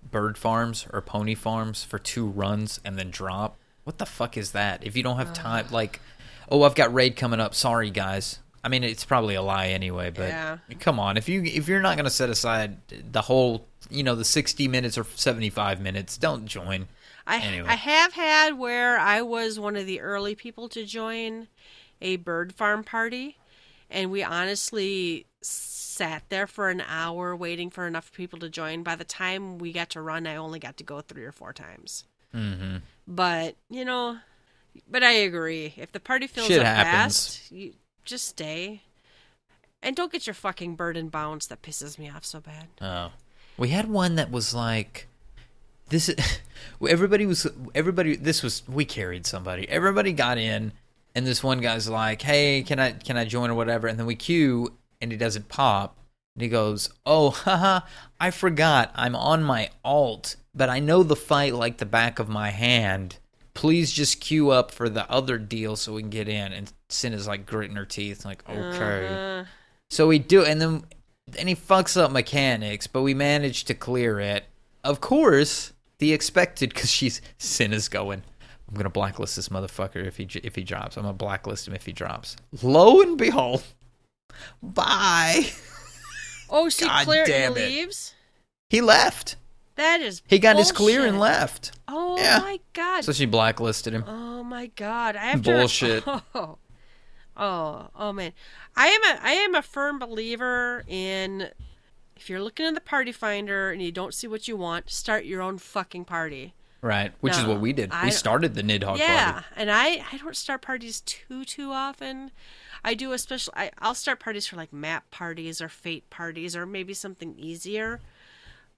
bird farms or pony farms for two runs and then drop. What the fuck is that? If you don't have time, like, oh, I've got raid coming up. Sorry, guys. I mean, it's probably a lie anyway, but Yeah. come on. If you if you're not going to set aside the whole, you know, the 60 minutes or 75 minutes, don't join. I Anyway. I have had where I was one of the early people to join a bird farm party, and we honestly sat there for an hour waiting for enough people to join. By the time we got to run, I only got to go three or four times. hmm But you know, but I agree. If the party fills Shit up happens. fast, you just stay. And don't get your fucking bird and bounce. That pisses me off so bad. Oh, we had one that was like this. Is everybody was everybody. This was we carried somebody. Everybody got in, and this one guy's like, "Hey, can I can I join or whatever?" And then we queue, and he doesn't pop. And he goes, "Oh, haha! I forgot. I'm on my alt, but I know the fight like the back of my hand. Please just queue up for the other deal so we can get in." And Sin is like gritting her teeth, like, "Okay." Uh, So we do, and then and he fucks up mechanics, but we managed to clear it. Of course, the expected because she's sin is going. I'm gonna blacklist this motherfucker if he if he drops. I'm gonna blacklist him if he drops. Lo and behold, bye. oh, she God clear damn he it. leaves. He left. That is. He got his clear and left. Oh Yeah. my god. So she blacklisted him. oh my god. I have to. Bullshit. Oh. Oh, oh man. I am a I am a firm believer in if you're looking in the party finder and you don't see what you want, start your own fucking party. Right, which is what we did. I- we started the Nidhogg yeah, party. Yeah, and I I don't start parties too too often. I do a special. I, I'll start parties for like map parties or fate parties or maybe something easier.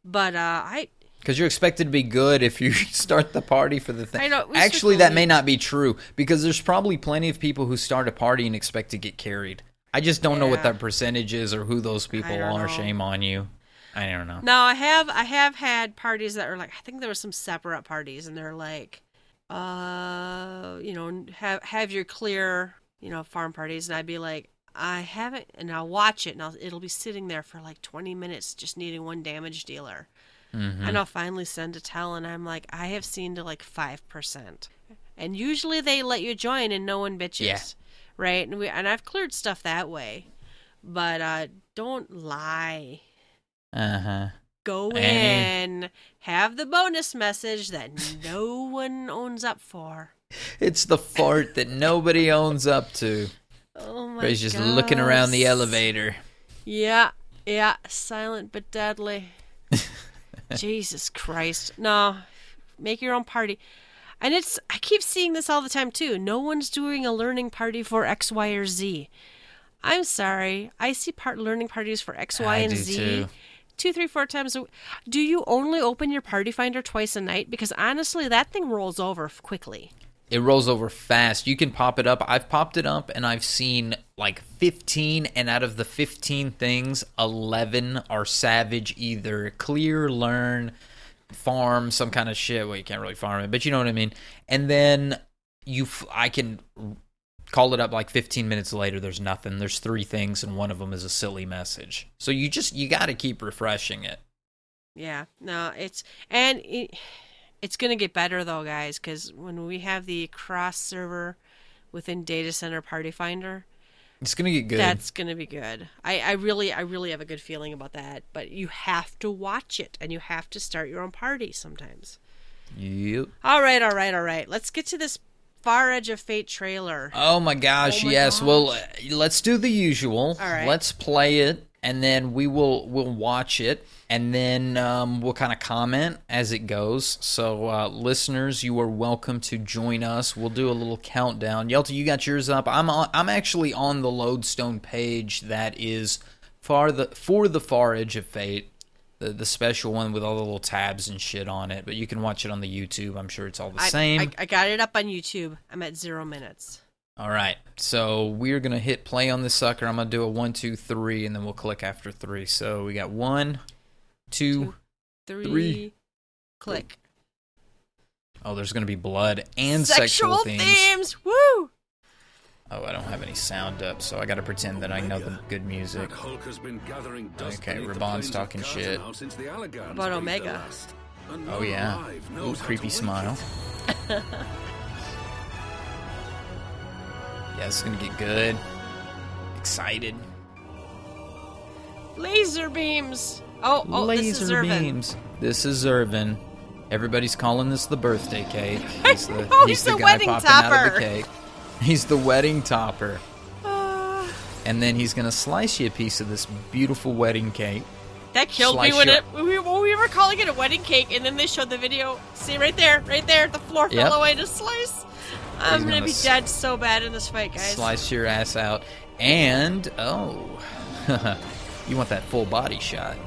But uh, I Because you're expected to be good if you start the party for the thing. I know, Actually, that may not be true because there's probably plenty of people who start a party and expect to get carried. I just don't know what that percentage is or who those people are. know. Shame on you. I don't know. No, I have I have had parties that are like I think there was some separate parties and they're like uh you know have have your clear you know farm parties and I'd be like I haven't and I'll watch it and I'll, it'll be sitting there for like 20 minutes just needing one damage dealer Mm-hmm. and I'll finally send a tell and I'm like I have seen to like 5% and usually they let you join and no one bitches Yeah. Right and we and I've cleared stuff that way but uh don't lie Uh huh. go Annie. in, have the bonus message that no one owns up for. It's the fart that nobody owns up to. Oh my Everybody's just looking around the elevator. Yeah, yeah, silent but deadly. Jesus Christ. No, make your own party. And it's, I keep seeing this all the time too. No one's doing a learning party for X, Y, or Z. I'm sorry. I see part learning parties for X, Y, I and Z. too. Two, three, four times a week. Do you only open your party finder twice a night? Because honestly, that thing rolls over quickly. It rolls over fast. You can pop it up. I've popped it up and I've seen like 15, and out of the 15 things, 11 are savage either clear, learn, farm, some kind of shit. Well, you can't really farm it, but you know what I mean. And then you, f- I can call it up like 15 minutes later. There's nothing. There's three things, and one of them is a silly message. So you just, you got to keep refreshing it. Yeah, no, it's and it, it's gonna get better though, guys, because when we have the cross server within Data Center Party Finder, It's going to get good. that's gonna be good. I, I really, I really have a good feeling about that. But you have to watch it, and you have to start your own party sometimes. yep. All right, all right, all right. Let's get to this Far Edge of Fate trailer. Oh my gosh, Oh my yes. gosh. Well, let's do the usual. All right. Let's play it and then we will we'll watch it and then um, we'll kind of comment as it goes. So uh, listeners, you are welcome to join us. We'll do a little countdown. Yelta, you got yours up. I'm on, I'm actually on the Lodestone page that is far the for the far edge of fate. The, the special one with all the little tabs and shit on it, but you can watch it on the YouTube. I'm sure it's all the I, same. I, I got it up on YouTube. I'm at zero minutes. All right, so we're gonna hit play on this sucker. I'm gonna do a one, two, three, and then we'll click after three. So we got one, two. Three, Three. click. Oh, there's gonna be blood and Sexual, sexual, themes. themes. Woo! Oh, I don't have any sound up, so I gotta pretend that I know the good music. Hulk has been gathering dust Okay, beneath Raubahn's talking shit. now since the About Omega. their Oh yeah, ooh, creepy smile. it. Yeah, it's gonna get good. Excited. Laser beams. Oh, oh, this is Laser Zurvan. beams. This is Zurvan. Everybody's calling this the birthday cake. He's the, know, he's he's the, the guy wedding popping out of topper. the cake. He's the wedding topper. Ah, and then he's gonna slice you a piece of this beautiful wedding cake. that killed me when your- it we, when we were calling it a wedding cake, and then they showed the video. See right there, right there, the floor Yep. fell away to slice. I'm gonna, gonna be dead so bad in this fight, guys. Slice your ass out, and oh, you want that full body shot?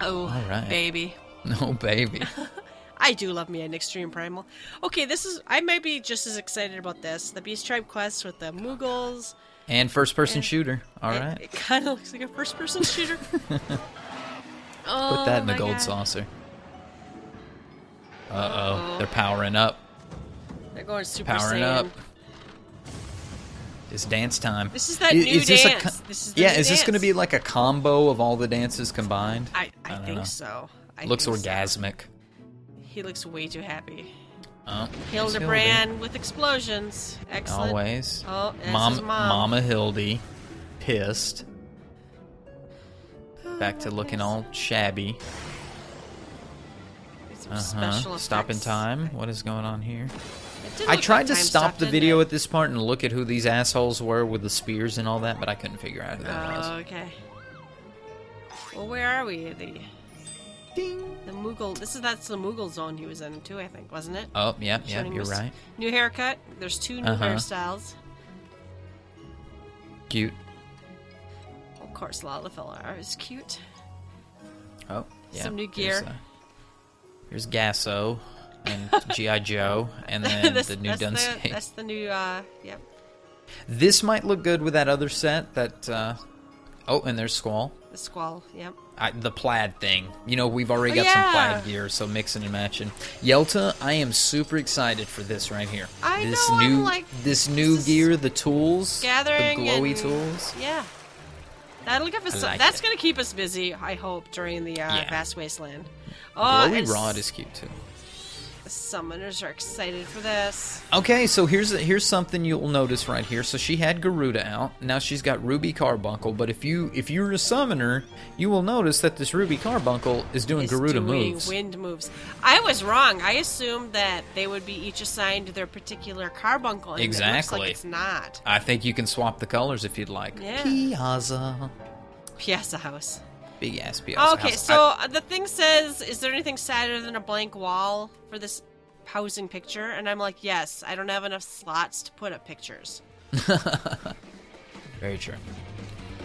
Oh, All right. baby. No, baby. I do love me an Extreme Primal. Okay, this is. I might be just as excited about this. The Beast Tribe quest with the Moogles. and first person And- shooter. All right. it, It kind of looks like a first person shooter. oh, put that in the gold God. saucer. Uh oh, Uh-oh. they're powering up. They're going Super Powering Saiyan. up. It's dance time. This is that I- new this dance. co- This is the yeah, is this going to be like a combo of all the dances combined? I, I, don't think know. so. I Looks think so. orgasmic. He looks way too happy. Oh, Hildebrand with explosions. Excellent. Always. Oh, Mom, mom. Mama Hildy, pissed. Back to looking all shabby. Uh huh. Stop in time. What is going on here? It did I tried to stop stuff, the video it? at this part and look at who these assholes were with the spears and all that, but I couldn't figure out who that was. Oh, okay. Well, where are we? The Ding. the Moogle. This is that's the Moogle zone he was in too. I think wasn't it? Oh, yeah, yeah, you're right. New haircut. There's two new Uh-huh. hairstyles. Cute. Of course, Lalafella is cute. Oh, yeah. Some new Here's, gear. uh, Here's Gasso and GI Joe, and then This- the new that's, the, Dun Scaith. that's the new. Uh, yep. This might look good with that other set. That. Uh, oh, and there's Squall. The squall. Yep. I, the plaid thing. You know, we've already Oh, got some plaid gear, so mixing and matching. Yelta, I am super excited for this right here. I this know, I'm new like, this new this gear, the tools, Gathering the glowy and- tools. Yeah. That'll give us. Some- like that's it. to keep us busy. I hope during the uh, Yeah. vast wasteland. Oh, Glowy rod is cute too. Summoners are excited for this. Okay, so here's here's something you'll notice right here. So she had Garuda out. Now she's got Ruby Carbuncle. But if you if you're a summoner, you will notice that this Ruby Carbuncle is doing Is Garuda doing moves. wind moves. I was wrong. I assumed that they would be each assigned their particular carbuncle. And It Exactly. like it's not. I think you can swap the colors if you'd like. Yeah. Piazza. Piazza House. Big ass Piazza. Okay, house. so I- uh the thing says, "Is there anything sadder than a blank wall for this housing picture?" And I'm like, "Yes, I don't have enough slots to put up pictures." very true.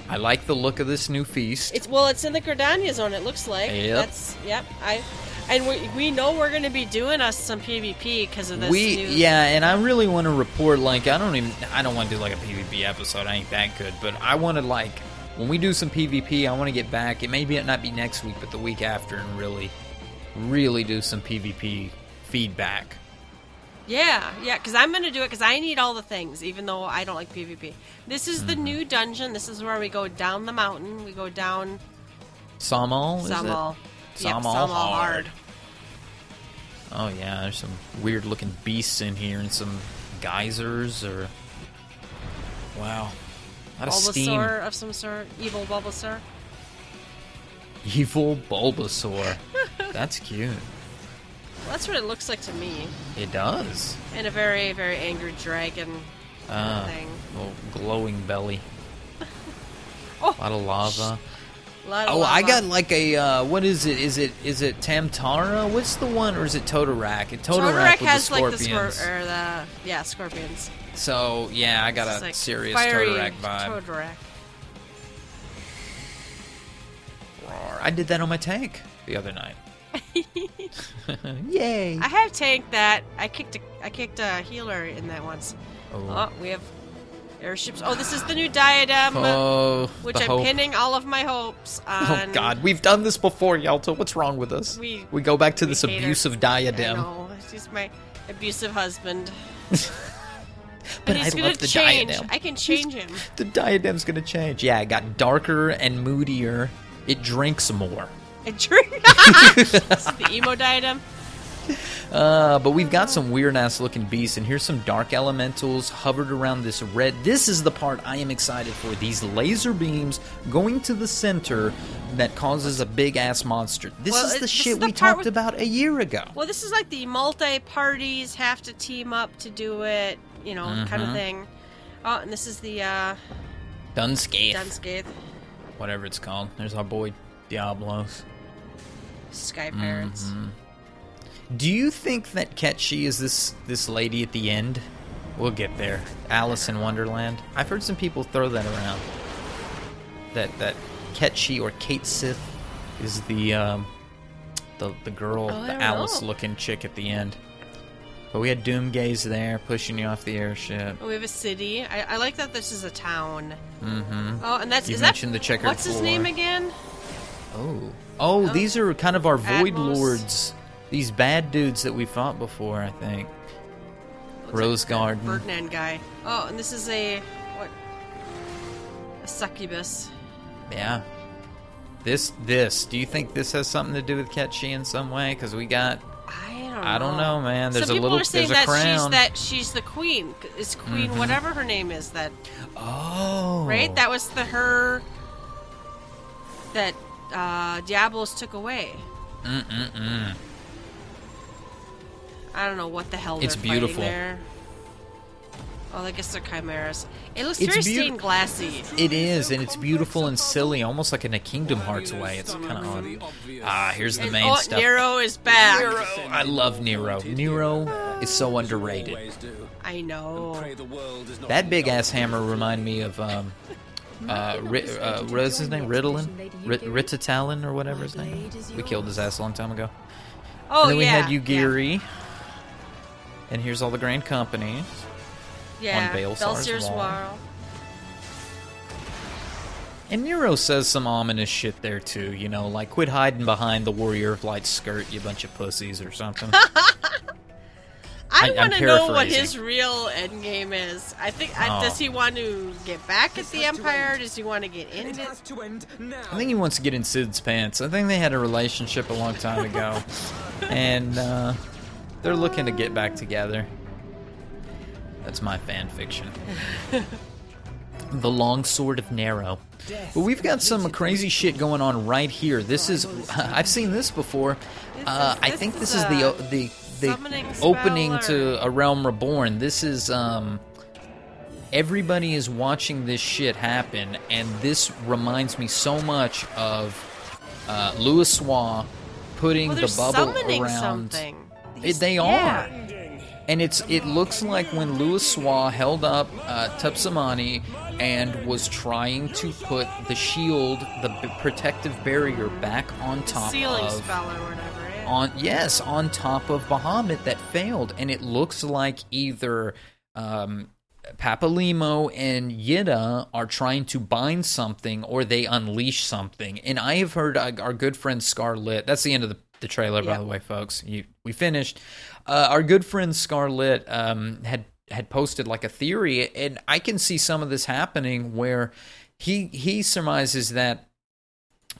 I like the look of this new feast. It's well, it's in the Gardania zone. It looks like. Yep. That's yep. I and we we know we're going to be doing us some PvP because of this. we new, yeah, and I really want to report like I don't even I don't want to do like a PvP episode. I ain't that good, but I want to like when we do some PvP, I want to get back. It may be it not be next week, but the week after, and really, really do some PvP feedback. Yeah, yeah, because I'm going to do it because I need all the things, even though I don't like PvP. This is the Mm-hmm. new dungeon. This is where we go down the mountain. We go down Sohm Al, is Sohm Al. it? Yep, Sohm Al Samal hard. Oh yeah, there's some weird looking beasts in here and some geysers or wow, a of steam. Bulbasaur of some sort. Evil Bulbasaur. Evil Bulbasaur. That's cute. Well, that's what it looks like to me. It does. And a very, very angry dragon Ah, thing. little glowing belly. Oh, A lot of lava. Lot of Oh, I got like a uh, what is it? Is it is it Tam-Tara? What's the one, or is it Totorak? It Totorak, Totorak has the like the scor- or the yeah scorpions. So yeah, I got a like serious Totorak vibe. Totorak. Roar. I did that on my tank the other night. Yay! I have tanked that. I kicked a I kicked a healer in that once. Oh, Oh, we have airships. Oh, this is the new diadem, Oh, which I'm hope. pinning all of my hopes Oh on. God, we've done this before, Yelta. What's wrong with us? We- we go back to this hate her. abusive I diadem. know. He's my abusive husband. But he's I gonna love the change. diadem. I can change him. The diadem's gonna change. Yeah, it got darker and moodier. It drinks more. It drinks. the emo diadem. Uh, but we've got some weird ass looking beasts, and here's some dark elementals hovered around this red. This is the part I am excited for. These laser beams going to the center that causes a big ass monster. This Well, is the this shit is the we talked with- about a year ago. Well, this is like the multi parties have to team up to do it, you know, kind Mm-hmm. of thing. Oh, and this is the uh, Dun Scaith, Dunscaith whatever it's called. There's our boy Diablos. Sky Pirates. Mm-hmm. Do you think that Ketchy is this this lady at the end? We'll get there. Alice in Wonderland. I've heard some people throw that around. That that Ketchi or Kate Sith is the um, the the girl, Oh, the Alice know. looking chick at the end. But we had Doomgaze there pushing you off the airship. Oh, we have a city. I, I like that this is a town. Mm-hmm. Oh, and that's You is mentioned that, the checkered What's his name again? Oh. oh, these are kind of our Void Lords. These bad dudes that we fought before, I think. Looks Rose like Garden. Ferdinand guy. Oh, and this is a what? A succubus. Yeah. This this. Do you think this has something to do with Ketchi in some way? Because we got. I don't. know. I don't know, man. There's Some a people little. are saying a that she's that she's the queen. Is queen Mhm. whatever her name is that Oh. right? That was the her that uh, Diablos took away. Mm-mm-mm. I don't know what the hell It's they're beautiful. fighting there. Oh, I guess they're chimeras. It looks It's very beaut- stained glassy. It is, and it's beautiful and silly, almost like in a Kingdom Hearts way. It's kind of odd. Ah, here's the And, main oh, stuff. Nero is back. Nero. I love Nero. Nero is so underrated. I know. Pray the world is not That big ass hammer reminded me of um, uh, Ri- uh, what is his name? Ritalin, Rit- Ritatalin or whatever his name. We killed his ass a long time ago. Oh and then we yeah. had Yugiri. And here's all the grand companies. Yeah. on Baelsar's Belsar's wall. wall. And Nero says some ominous shit there too, you know, like quit hiding behind the warrior of light skirt, you bunch of pussies or something. I, I- want to know what his real end game is. I think. Oh. I, does he want to get back at the Empire? Does he want to get in It it? has to end now. I think he wants to get in Sid's pants. I think they had a relationship a long time ago. and uh, they're looking to get back together. That's my fan fiction. the Long Sword of Nero. But we've got some crazy shit going on right here. This is I've seen this before. Uh, I think this is the the the opening to a realm reborn. This is um everybody is watching this shit happen, and this reminds me so much of uh, Louisoix putting Well, the bubble around. It, they Yeah. are. And it's it looks like when Louisoix held up uh, Tupsimati and was trying to put the shield, the b- protective barrier, back on top Sealing of spell or whatever. Yeah. on yes on top of Bahamut that failed, and it looks like either um, Papalymo and Yda are trying to bind something, or they unleash something. And I have heard uh, our good friend Scarlet. That's the end of the, the trailer, by the way, folks. You, we finished. Uh, our good friend Scarlett um, had had posted like a theory, and I can see some of this happening where he he surmises that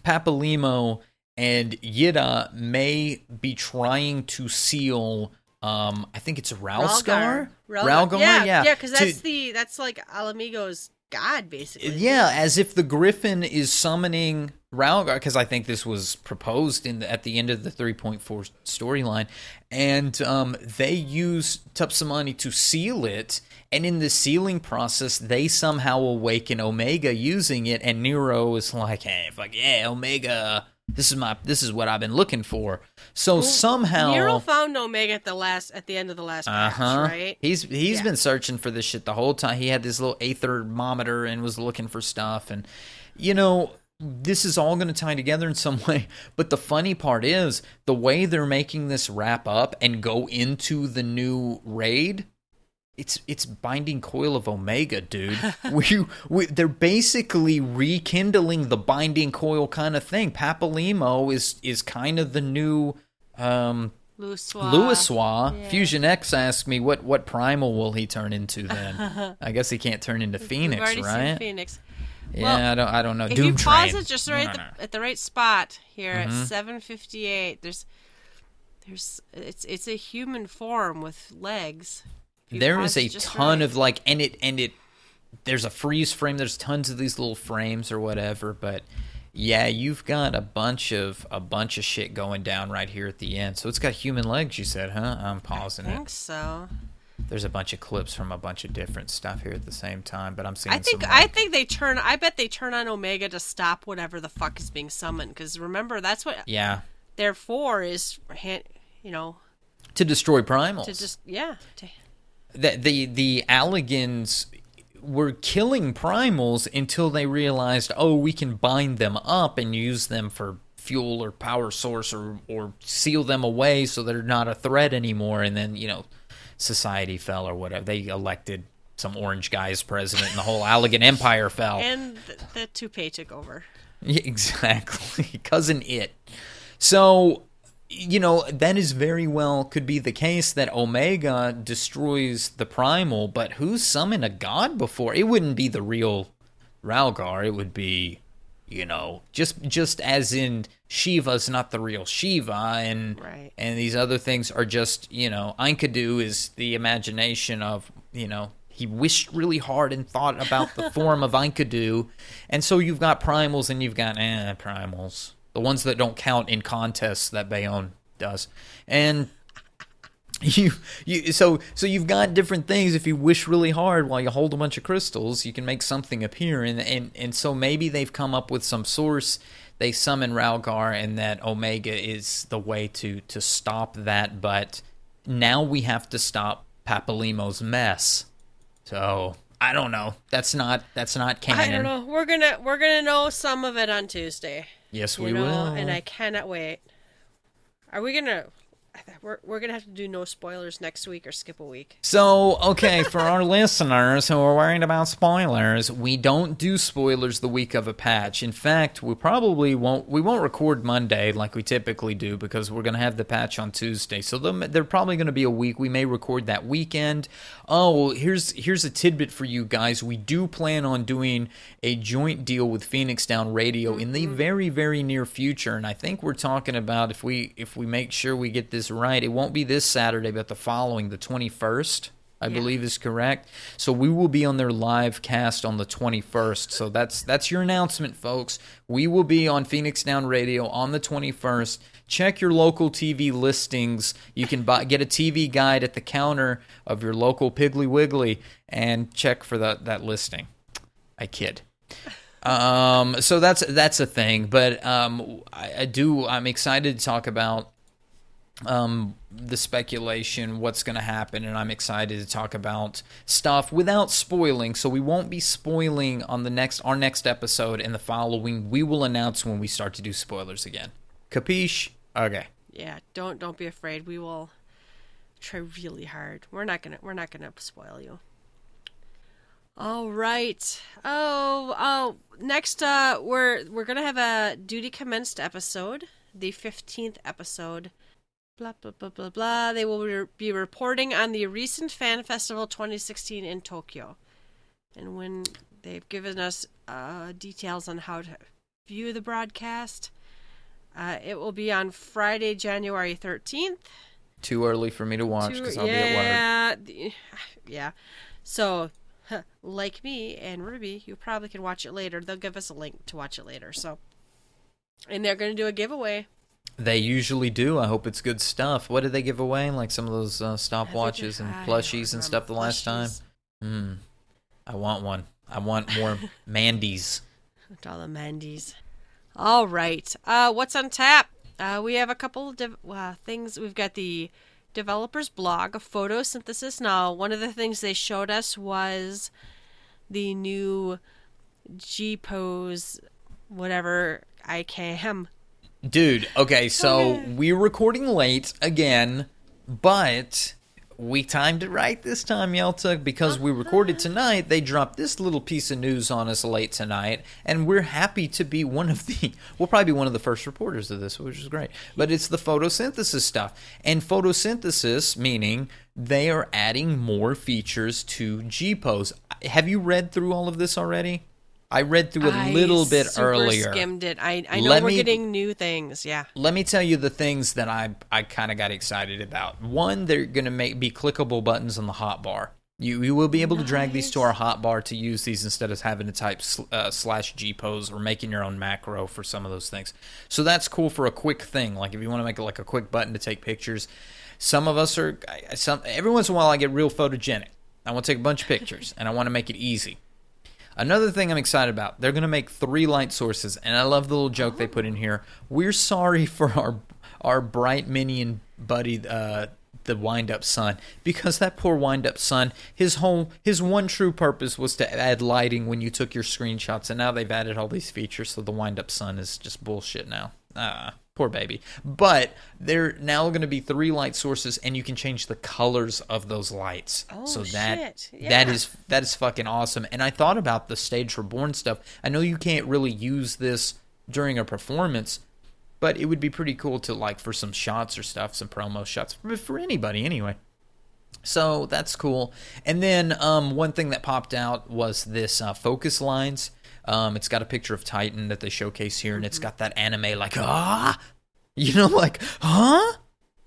Papalymo and Yda may be trying to seal. Um, I think it's Ralsgar. Rhalgr, yeah, yeah, yeah, because to- that's the that's like Ala Mhigo's god, basically. yeah, as if the Griffin is summoning Rhalgr, because I think this was proposed in the, at the end of the 3.4 storyline, and um, they use Tupsimati to seal it, and in the sealing process, they somehow awaken Omega using it, and Nero is like, "Hey, fuck yeah, Omega." This is my. This is what I've been looking for. So somehow, Nero found Omega at the last at the end of the last uh patch, huh. right? He's he's Yeah. been searching for this shit the whole time. He had this little thermometer and was looking for stuff, and you know this is all going to tie together in some way. But the funny part is the way they're making this wrap up and go into the new raid. It's it's binding coil of Omega, dude. we, we they're basically rekindling the binding coil kind of thing. Papalymo is is kind of the new um Louis Louis Fusion X asked me what what primal will he turn into then? I guess he can't turn into We've Phoenix, already seen right? Phoenix. Yeah, Well, I don't I don't know. If Doom you pause Train. it just right no, at the, no. at the right spot here Mhm. at seven fifty eight, there's there's it's it's a human form with legs. There is a ton right. of like and it and it there's a freeze frame, there's tons of these little frames or whatever, but yeah, you've got a bunch of a bunch of shit going down right here at the end. So it's got human legs, you said, huh? I'm pausing I it. think so. There's a bunch of clips from a bunch of different stuff here at the same time, but I'm seeing I think I think they turn. I bet they turn on Omega to stop whatever the fuck is being summoned. Because remember, that's what yeah, they're is, you know, to destroy primals. to just yeah. To, the the the Allagans were killing primals until they realized, oh, we can bind them up and use them for fuel or power source or or seal them away so they're not a threat anymore. And then you know, society fell or whatever. They elected some orange guy as president, and the whole Allagan Empire fell. and the, the toupee took over. Yeah, exactly. Cousin It. So, you know, that is very well could be the case that Omega destroys the primal, but who's summoned a god before? It wouldn't be the real Rhalgr. It would be, you know, just just as in Shiva's not the real Shiva and Right. and these other things are just, you know, Enkidu is the imagination of, you know, he wished really hard and thought about the form of Enkidu. And so you've got primals and you've got eh, primals. The ones that don't count in contests that Bayonne does. And you you so so you've got different things. If you wish really hard while you hold a bunch of crystals you can make something appear. And and and so maybe they've come up with some source. They summon Rhalgr and that Omega is the way to to stop that. But now we have to stop Papalymo's mess. So I don't know. That's not that's not canon I don't know. We're gonna we're gonna know some of it on Tuesday. Yes we know, will and I cannot wait. Are we gonna? We're we're gonna have to do no spoilers next week or skip a week. So, okay, for our listeners who are worried about spoilers, we don't do spoilers the week of a patch. In fact, we probably won't. We won't record Monday like we typically do because we're going to have the patch on Tuesday. So they're probably going to be a week. We may record that weekend. Oh, here's here's a tidbit for you guys. We do plan on doing a joint deal with Phoenix Down Radio in the mm-hmm. very very near future, and I think we're talking about if we if we make sure we get this right, it won't be this Saturday, but the following, the twenty first. I Yeah. believe is correct. So we will be on their live cast on the 21st. So that's that's your announcement, folks. We will be on Phoenix Down Radio on the 21st. Check your local TV listings. You can buy, get a TV guide at the counter of your local Piggly Wiggly and check for that that listing. I kid. Um, so that's that's a thing, but um, I, I do. I'm excited to talk about um, the speculation, what's going to happen, and I'm excited to talk about stuff without spoiling. So we won't be spoiling on the next our next episode and the following. We will announce when we start to do spoilers again. Capiche? Okay. Yeah, don't don't be afraid. We will try really hard. We're not gonna we're not gonna spoil you. All right. Oh oh. Next, uh, we're we're gonna have a duty commenced episode, the fifteenth episode. Blah blah blah blah blah. They will re- be reporting on the recent Fan Festival 2016 in Tokyo, and when they've given us uh, details on how to view the broadcast. Uh, it will be on Friday, January 13th. Too early for me to watch because I'll be at work. yeah, yeah. So, like me and Ruby, you probably can watch it later. They'll give us a link to watch it later. So, and they're going to do a giveaway. They usually do. I hope it's good stuff. What did they give away? Like some of those uh, stopwatches and plushies and stuff the last time? Hmm. I want one. I want more Mandy's. All the Mandy's. All right. Uh, what's on tap? Uh, we have a couple of dev- uh, things. We've got the developers blog photosynthesis. Now, one of the things they showed us was the new G pose, whatever I can. Dude, okay, so Okay. we're recording late again, but we timed it right this time, Yelta, because we uh-huh. recorded tonight. They dropped this little piece of news on us late tonight, and we're happy to be one of the, we'll probably be one of the first reporters of this, which is great. But it's the photosynthesis stuff. And photosynthesis, meaning they are adding more features to G pose. Have you read through all of this already? I read through a I little bit super earlier. skimmed it. I, I know Let we're me- getting new things. Yeah. let me tell you the things that I I kind of got excited about. One, they're going to make be clickable buttons on the hotbar. You you will be able to drag these to our hotbar to use these instead of having to type sl- uh, slash g pose or making your own macro for some of those things. So that's cool for a quick thing. Like if you want to make it like a quick button to take pictures. Some of us are some every once in a while I get real photogenic. I want to take a bunch of pictures and I want to make it easy. Another thing I'm excited about, they're going to make three light sources, and I love the little joke they put in here. We're sorry for our our bright minion buddy, uh, the wind up sun, because that poor wind up sun, his whole his one true purpose was to add lighting when you took your screenshots, and now they've added all these features, so the wind up sun is just bullshit now. Ah, poor baby. But they're now going to be three light sources, and you can change the colors of those lights. Oh, so that shit. that Yeah. is that is fucking awesome. And I thought about the stage reborn stuff. I know you can't really use this during a performance, but it would be pretty cool to like for some shots or stuff, some promo shots for, for anybody anyway. So that's cool. And then um, one thing that popped out was this uh, focus lines. Um, it's got a picture of Titan that they showcase here, and it's got that anime like ah, you know, like huh.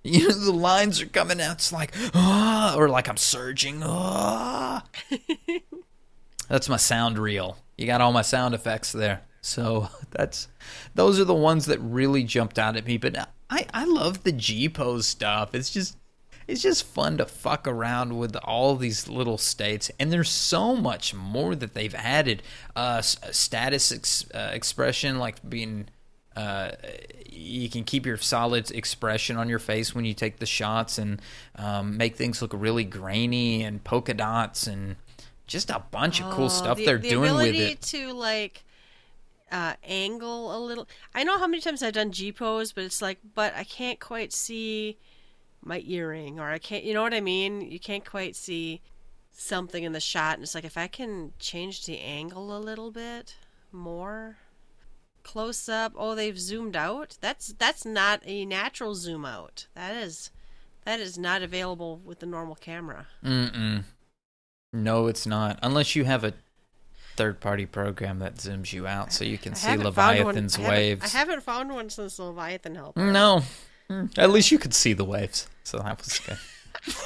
You know, the lines are coming out. It's like ah, or like I'm surging ah. That's my sound reel. You got all my sound effects there. So that's those are the ones that really jumped out at me. But I I love the G pose stuff. It's just it's just fun to fuck around with all these little states, and there's so much more that they've added. Uh, s- status ex- uh, expression, like being. Uh, you can keep your solid expression on your face when you take the shots and um, make things look really grainy and polka dots and just a bunch of cool Oh, stuff the, they're the doing with ability it. to like uh, angle a little. I know how many times I've done G pose, but it's like, but I can't quite see my earring, or I can't. You know what I mean? You can't quite see something in the shot, and it's like if I can change the angle a little bit more. Close up. Oh, they've zoomed out. That's that's not a natural zoom out. That is that is not available with the normal camera. Mm-mm. No, it's not. Unless you have a third-party program that zooms you out so you can I see Leviathan's I waves. I haven't found one since Leviathan helped. No. Mm, At least you could see the waves. So that was good.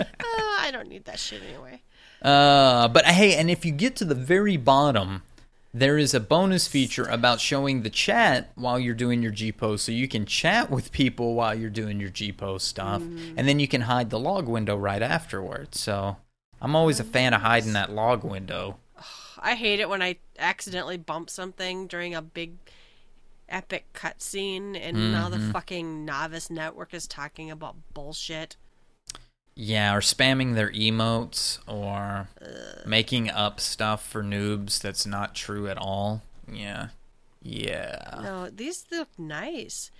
Uh, I don't need that shit anyway. Uh, but hey, and if you get to the very bottom, there is a bonus feature about showing the chat while you're doing your G pose, so you can chat with people while you're doing your G pose stuff, and then you can hide the log window right afterwards. So I'm always a fan of hiding that log window. I hate it when I accidentally bump something during a big epic cutscene and now Mm-hmm. the fucking novice network is talking about bullshit. Yeah, or spamming their emotes, or making up stuff for noobs that's not true at all. Yeah, yeah. No, these look nice.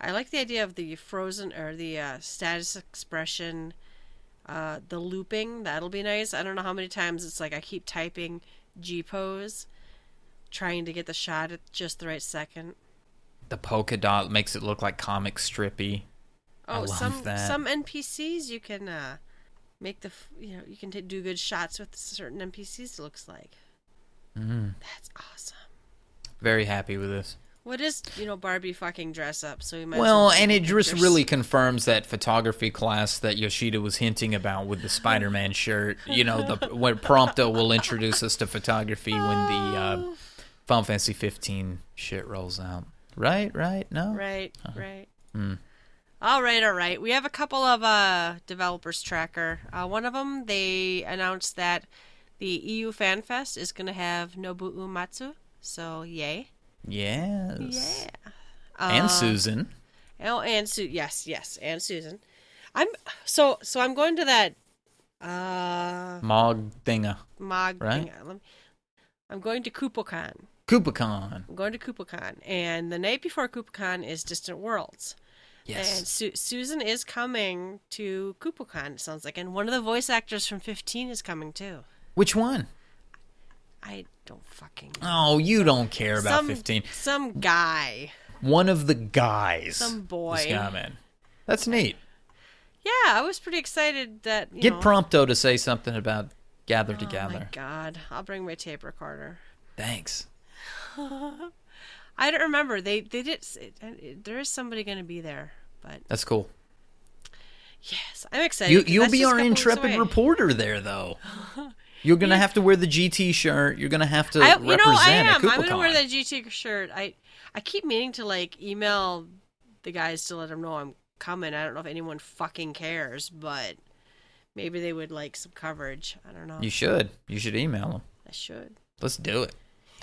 I like the idea of the frozen or the uh, status expression, uh, the looping. That'll be nice. I don't know how many times it's like I keep typing G pose, trying to get the shot at just the right second. The polka dot makes it look like comic strippy. Oh, some that. some NPCs you can uh, make the you know you can t- do good shots with certain NPCs. It looks like Mm, that's awesome. very happy with this. What is you know Barbie fucking dress up? So we might. Well, and it just really confirms that photography class that Yoshida was hinting about with the Spider-Man shirt. You know, the when Prompto will introduce us to photography when the uh, Final Fantasy 15 shit rolls out. Right, right, no. Right, right. Hmm. All right, all right. We have a couple of uh, developers tracker. Uh, one of them, they announced that the EU Fan Fest is going to have Nobu Uematsu. So, yay. Yes. Yeah. And Uh, Susan. Oh, and Su- yes, yes, and Susan. I'm so so. I'm going to that uh Mog Thinga. Mog Right. thing. Let me- I'm going to KupoCon. KupoCon. I'm going to KupoCon, and the night before KupoCon is Distant Worlds. And Yes. Su- Susan is coming to KupoCon. It sounds like, and one of the voice actors from 15 is coming too. Which one? I don't fucking. Oh, you don't care about some, 15. Some guy. One of the guys. Some boy. is coming. That's neat. Yeah, I was pretty excited that. You Get know, Prompto to say something about Gather Together. Oh my Together. god! I'll bring my tape recorder. Thanks. I don't remember. They they did. s- There is somebody going to be there, but That's cool. yes, I'm excited. You you'll be our intrepid reporter there, though. You're gonna have to wear the GT shirt. You're gonna have to I, represent you know, I am. I'm gonna wear that GT shirt. I I keep meaning to like email the guys to let them know I'm coming. I don't know if anyone fucking cares, but maybe they would like some coverage. I don't know. You should. You should email them. I should. Let's do it.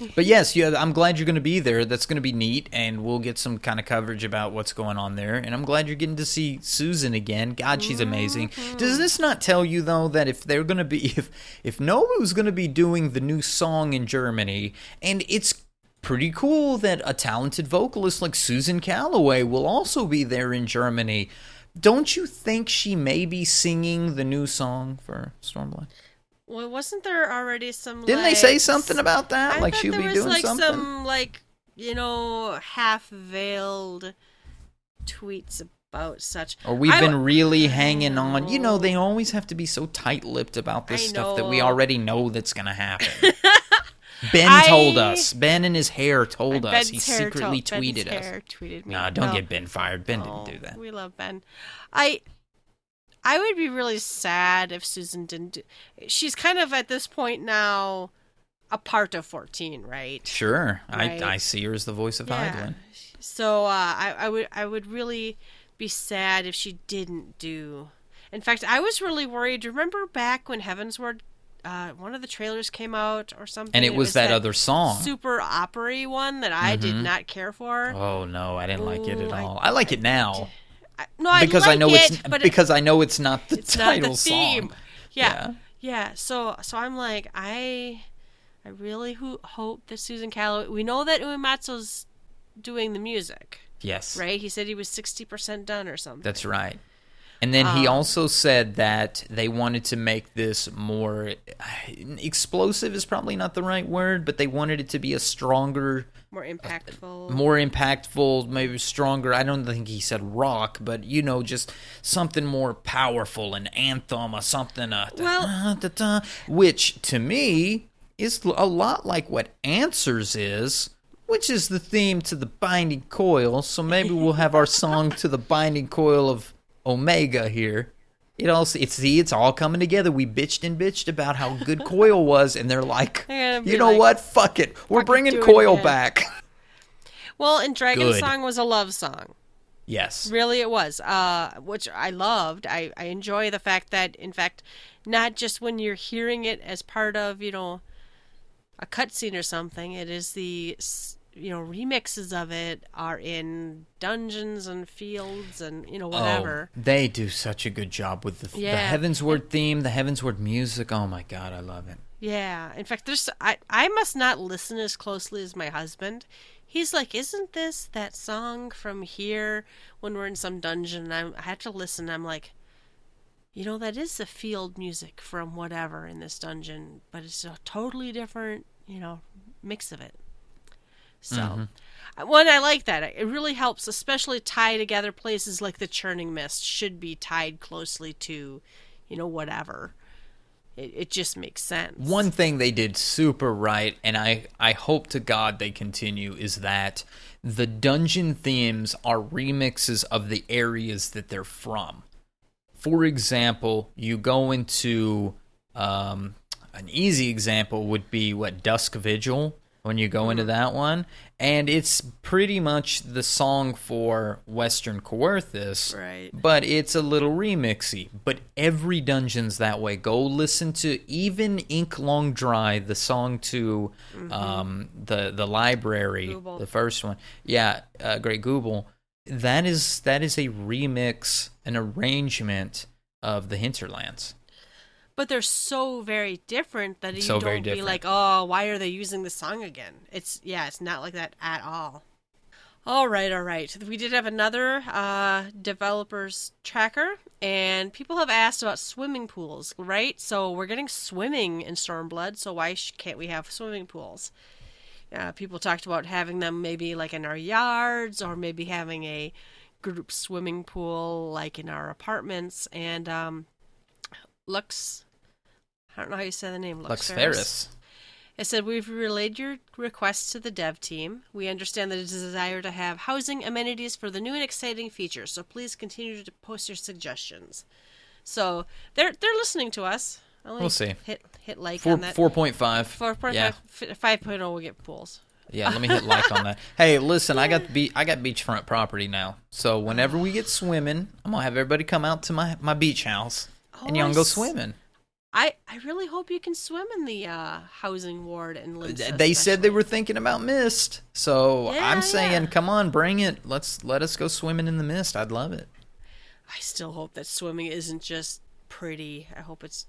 But yes, yeah, I'm glad you're going to be there. That's going to be neat, and we'll get some kind of coverage about what's going on there. And I'm glad you're getting to see Susan again. God, she's amazing. Mm-hmm. Does this not tell you though that if they're going to be if if Nobu's going to be doing the new song in Germany, and it's pretty cool that a talented vocalist like Susan Calloway will also be there in Germany. Don't you think she may be singing the new song for Stormblood? Well, wasn't there already some? Didn't they say something about that? I like she'll there be was doing like something? some like you know half veiled tweets about such. Or we've I been really hanging on. You know, they always have to be so tight-lipped about this I stuff that we already know that's going to happen. ben I- told us. Ben and his hair told us. He secretly told- Ben's tweeted us. hair tweeted me. Nah, don't No. get Ben fired. Ben Oh, didn't do that. We love Ben. I I would be really sad if Susan didn't do She's kind of at this point now a part of 14, right? Sure, Right. I I see her as the voice of Hydaelyn. So uh, I I would I would really be sad if she didn't do In fact, I was really worried. Remember back when Heavensward, uh, one of the trailers came out or something, And it was that other song. super opery one that I did Mhm. not care for. Oh no, I didn't like it at Ooh, I- all. I, like it now no, I because like I know it, it's but it- because I know it's not the it's not title the theme. song. Yeah. yeah, So, so I'm like, I, I really ho- hope that Susan Calloway. We know that Uematsu's doing the music, Yes. right? He said he was sixty percent done or something. That's right. And then he Um, also said that they wanted to make this more explosive is probably not the right word, but they wanted it to be a stronger, More impactful. more impactful, maybe stronger. I don't think he said rock, but you know, just something more powerful, an anthem or something. Uh, Well- da, da, da, which to me is a lot like what Answers is. Which is the theme to the Binding Coil? So maybe we'll have our song to the Binding Coil of Omega here. It all it's see it's all coming together. We bitched and bitched about how good Coil was, and they're like, They're gonna be you know like, what? Fuck it, we're bringing Coil back. well, and Dragon Good. Song was a love song. yes, Really, it was, uh, which I loved. I, I enjoy the fact that, in fact, not just when you're hearing it as part of, you know, a cutscene or something, it is the, you know, remixes of it are in dungeons and fields and, you know, oh, whatever. Oh, they do such a good job with the, the Yeah. Heavensward theme, the Heavensward music. Oh my god, I love it. Yeah. In fact, there's, I, I must not listen as closely as my husband. He's like, isn't this that song from here when we're in some dungeon? And I'm, I have to listen. I'm like, you know, that is the field music from whatever in this dungeon, but it's a totally different, you know, mix of it. So, I one, I like that. It really helps, especially tie together places like the Churning Mist should be tied closely to, you know, whatever. It, it just makes sense. One thing they did super right, and I, I hope to God they continue, is that the dungeon themes are remixes of the areas that they're from. For example, you go into um, an easy example would be what Dusk Vigil when you go into that one, and it's pretty much the song for Western Coerthas, Right. but it's a little remixy. But every dungeon's that way. Go listen to even Ink Long Dry, the song to um, the the library, Gubal. the first one. Yeah, uh, Great Gubal. That is that is a remix, an arrangement of the Hinterlands. But they're so very different that you So don't be like, oh, why are they using the song again? It's yeah, it's not like that at all. All right, all right. We did have another uh, developers tracker, and people have asked about swimming pools, right? So we're getting swimming in Stormblood, so why sh- can't we have swimming pools? Uh, people talked about having them maybe like in our yards, or maybe having a group swimming pool like in our apartments, and um, Lux. I don't know how you say the name. Lux Ferris. Ferris. It said, We've relayed your request to the dev team. We understand the desire to have housing amenities for the new and exciting features, so please continue to post your suggestions. So they're they're listening to us. We'll see. Hit hit like Four on that. four point five. Four point Yeah. five- five point oh will get pools. Yeah, let me hit like on that. Hey, listen, I got be- I got beachfront property now. So whenever we get swimming, I'm gonna have everybody come out to my, my beach house and y'all can go swimming. I, I really hope you can swim in the uh, housing ward in Limsa. They said they were thinking about mist. So Yeah, I'm saying, yeah. come on, bring it. Let's let us go swimming in the mist. I'd love it. I still hope that swimming isn't just pretty. I hope it's.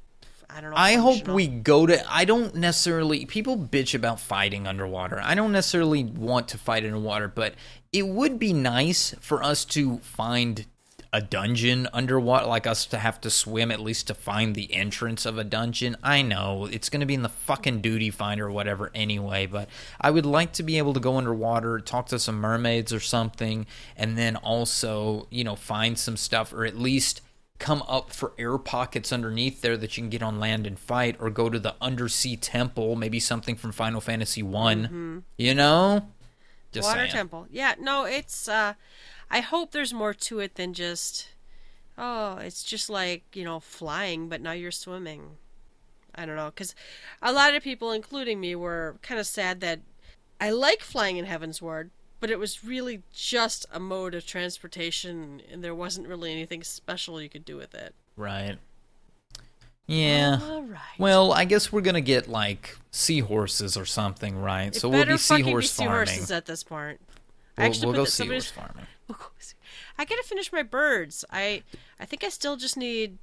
I don't know. I hope we go to. I don't necessarily. People bitch about fighting underwater. I don't necessarily want to fight underwater, but it would be nice for us to find a dungeon underwater, like us to have to swim at least to find the entrance of a dungeon. I know it's going to be in the fucking duty finder or whatever anyway, but I would like to be able to go underwater, talk to some mermaids or something, and then also, you know, find some stuff or at least come up for air pockets underneath there that you can get on land and fight or go to the undersea temple maybe something from final fantasy one you know just Water saying. temple. Yeah, no, it's uh I hope there's more to it than just oh, it's just like, you know, flying but now you're swimming. I don't know cuz a lot of people including me were kind of sad that I like flying in Heavensward, but it was really just a mode of transportation and there wasn't really anything special you could do with it. Right. Yeah. All right. Well, I guess we're gonna get like seahorses or something, right? It so we'll be seahorse be farming. seahorses at this point. We'll, actually we'll go seahorse farming. We'll go see- I gotta finish my birds. I I think I still just need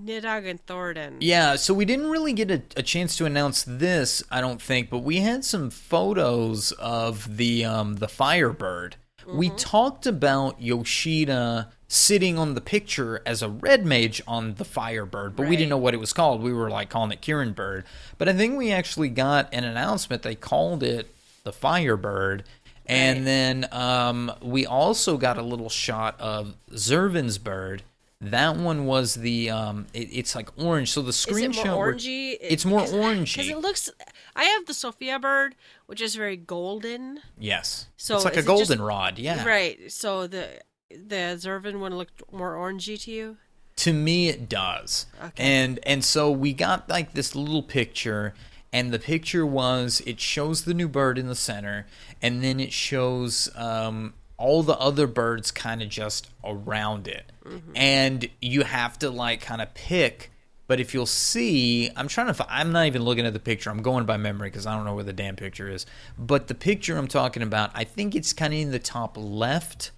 Nidhogg and Thordan. Yeah, so we didn't really get a, a chance to announce this, I don't think, but we had some photos of the um, the Firebird. We talked about Yoshida sitting on the picture as a red mage on the Firebird, but we didn't know what it was called. We were like calling it Kieran Bird. But I think we actually got an announcement. They called it the Firebird. And Right. then um, we also got a little shot of Zurvan's bird. That one was the um, it, it's like orange. So the screenshot more orangey? it's more Because orangey. it looks. I have the Sophia bird, which is very golden. yes, So it's like a it just- goldenrod. Yeah, Right. So the the Zervin one looked more orangey to you. to me it does Okay. and and so we got like this little picture and the picture was it shows the new bird in the center and then it shows um all the other birds kind of just around it. And you have to like kind of pick but if you'll see i'm trying to fi- i'm not even looking at the picture i'm going by memory because i don't know where the damn picture is. But the picture i'm talking about i think it's kind of in the top left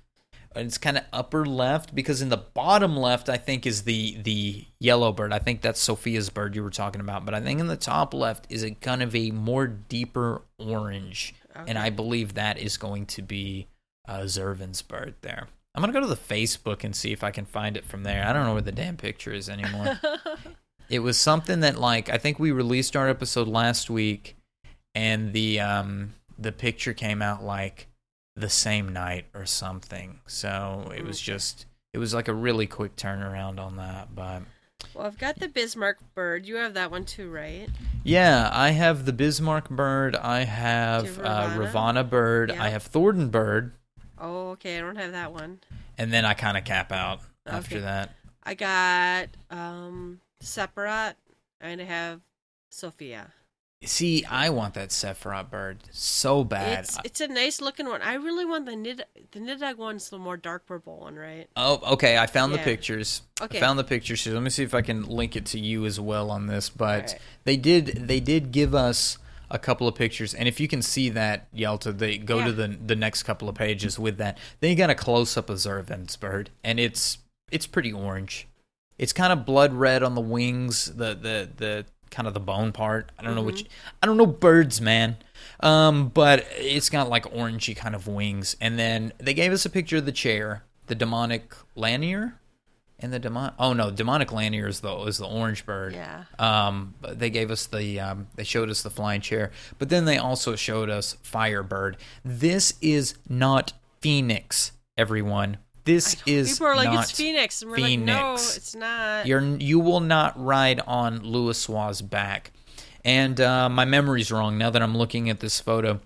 it's kind of upper left because in the bottom left I think is the the yellow bird. I think that's Sophia's bird you were talking about, but I think in the top left is a kind of a more deeper orange, and I believe that is going to be uh, Zurvan's bird there. I'm gonna go to the Facebook and see if I can find it from there. I don't know where the damn picture is anymore. it was something that like I think we released our episode last week, and the um the picture came out like the same night or something. So it was just it was like a really quick turnaround on that. But Well, I've got the Bismarck bird. You have that one too, right? yeah, I have the Bismarck bird. I have uh, Ravana? Ravana bird. I have Thordan bird, Oh, okay. I don't have that one. and then I kind of cap out after that. I got um Sephirot, and I have Sophia. See, I want that Sephirot bird so bad. It's it's a nice looking one. I really want the Nid the Nidhogg one's the more dark purple one, right? Oh, okay. I found the pictures. Okay. I found the pictures. Let me see if I can link it to you as well on this. But Alright. they did. They did give us a couple of pictures, and if you can see that Yelta, they go Yeah. to the the next couple of pages with that. Then you got a close up of Zurvan's bird, and it's it's pretty orange. It's kind of blood red on the wings. The the the kind of the bone part. I don't know which. I don't know birds, man. Um, but it's got like orangey kind of wings. And then they gave us a picture of the chair, the demonic lanner, and the demon. Oh no, demonic lanner is the is the orange bird. Yeah. Um, but they gave us the um, they showed us the flying chair, but then they also showed us Firebird. This is not Phoenix, everyone. This is People are like, not it's Phoenix. And we're like, no, it's not. you're you will not ride on Louisoix's back. And uh, my memory's wrong now that I'm looking at this photo.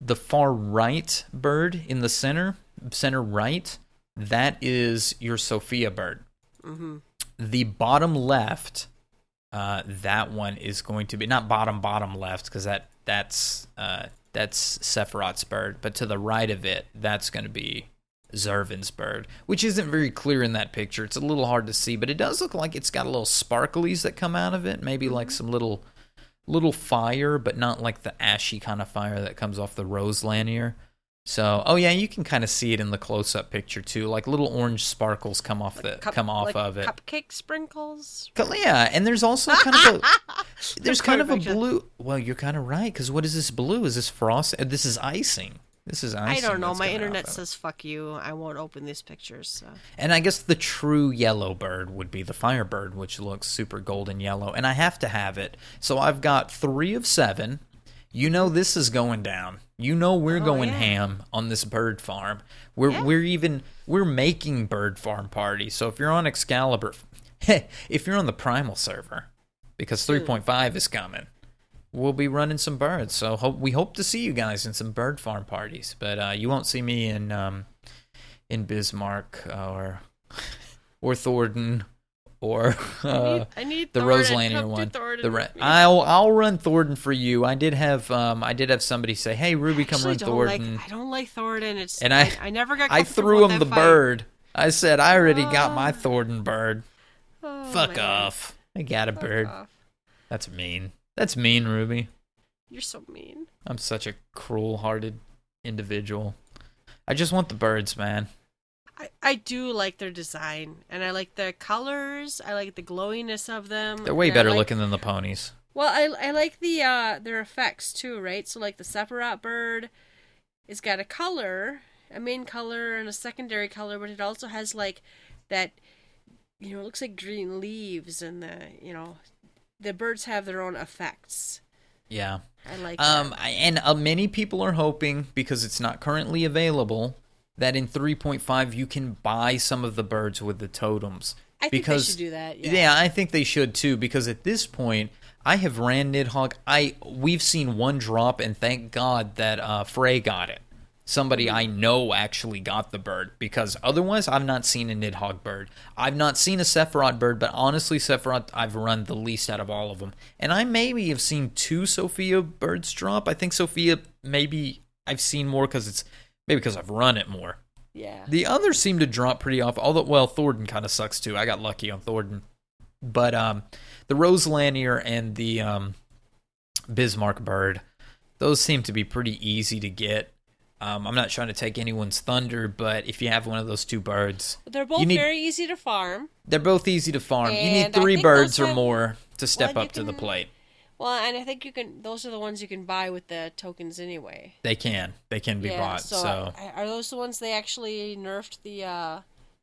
The far right bird in the center, center right, that is your Sophia bird. hmm The bottom left, uh, that one is going to be not bottom bottom left because that that's uh, that's Sephirot's bird, but to the right of it, that's going to be Zurvan's bird, which isn't very clear in that picture. It's a little hard to see, but it does look like it's got a little sparklies that come out of it, maybe like mm-hmm. some little little fire, but not like the ashy kind of fire that comes off the rose lanner. So, oh yeah, you can kind of see it in the close-up picture too. Like little orange sparkles come off the Cup- come off like of it. Cupcake sprinkles. Yeah, and there's also kind of a there's kind of a blue. Well, you're kind of right because what is this blue? Is this frost? This is icing. This is I don't know. My internet says fuck you. I won't open these pictures. So. And I guess the true yellow bird would be the firebird, which looks super golden yellow. And I have to have it. So I've got three of seven. You know this is going down. You know we're Oh, going yeah. ham on this bird farm. We're Yeah. we're even we're making bird farm parties. So if you're on Excalibur, if you're on the Primal server, because hmm. 3.5 is coming, we'll be running some birds. So hope we hope to see you guys in some bird farm parties. But uh, you won't see me in um, in Bismarck or or Thordan or I uh, need, I need the Thordan. Rose Lanner Come one. The ra- I'll I'll run Thordan for you. I did have um I did have somebody say, "Hey Ruby, come run Thordan." Like, I don't like Thordan. It's And I, I- I never got. I threw him the fight. bird. I said, "I already got my Oh. Thordan bird." Oh, Fuck man. off. I got a Fuck bird. off. That's mean. That's mean, Ruby. You're so mean. I'm such a cruel hearted individual. I just want the birds, man. I, I do like their design, and I like the colors. I like the glowiness of them. They're way better like- looking than the ponies. Well, I I like the uh their effects too, right? So like the Sephirot bird, it's got a color, a main color and a secondary color, but it also has like that, you know, it looks like green leaves, and the you know, the birds have their own effects. Yeah. I like Um, that. And uh, many people are hoping because it's not currently available that in 3.5 you can buy some of the birds with the totems. I think because they should do that. Yeah. Yeah, I think they should too because at this point I have ran Nidhogg. I we've seen one drop and thank God that uh, Frey got it. Somebody I know actually got the bird because otherwise I've not seen a Nidhogg bird. I've not seen a Sephirot bird, but honestly Sephirot I've run the least out of all of them. And I maybe have seen two Sophia birds drop. I think Sophia maybe I've seen more because it's maybe because I've run it more. Yeah. The others seem to drop pretty off. Although, well, Thordan kind of sucks too. I got lucky on Thordan, but um, the Rose Lanner and the um, Bismarck bird, those seem to be pretty easy to get. Um, I'm not trying to take anyone's thunder, but if you have one of those two birds, They're both need- very easy to farm. they're both easy to farm. you need three birds those or more to step Well, up to the plate. Well, and I think you can. Those are the ones you can buy with the tokens anyway. They can, they can be yeah. bought. So, So, are those the ones they actually nerfed the uh,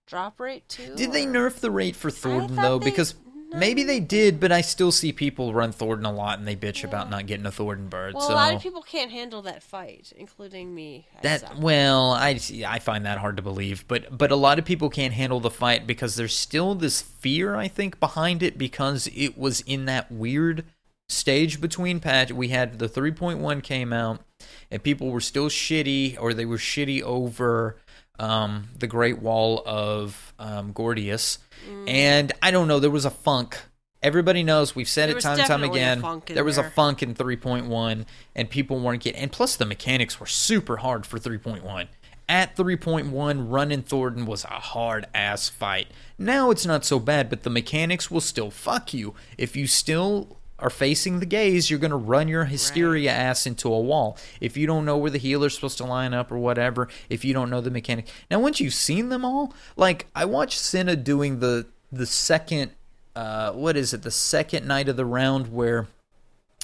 drop rate to? did they nerf the rate for Thordan though? they- Because no. maybe they did, but I still see people run Thordan a lot, and they bitch about not getting a Thordan bird. Well, so a lot of people can't handle that fight, including me. I That suck. well, I I find that hard to believe, but but a lot of people can't handle the fight because there's still this fear I think behind it because it was in that weird stage between patch. We had the 3.1 came out, and people were still shitty, or they were shitty over um, the Great Wall of um, Gordias, Mm. and I don't know. There was a funk. Everybody knows we've said There it time and time again. in There was a funk in 3.1 and people weren't getting and plus the mechanics were super hard for 3.1 at 3.1 running Thordan was a hard ass fight now it's not so bad but the mechanics will still fuck you if you still are facing the gaze you're going to run your hysteria ass into a wall. If you don't know where the healer's supposed to line up or whatever if you don't know the mechanic. Now once you've seen them all like i watched Cinna doing the the second uh what is it? The second knight of the round where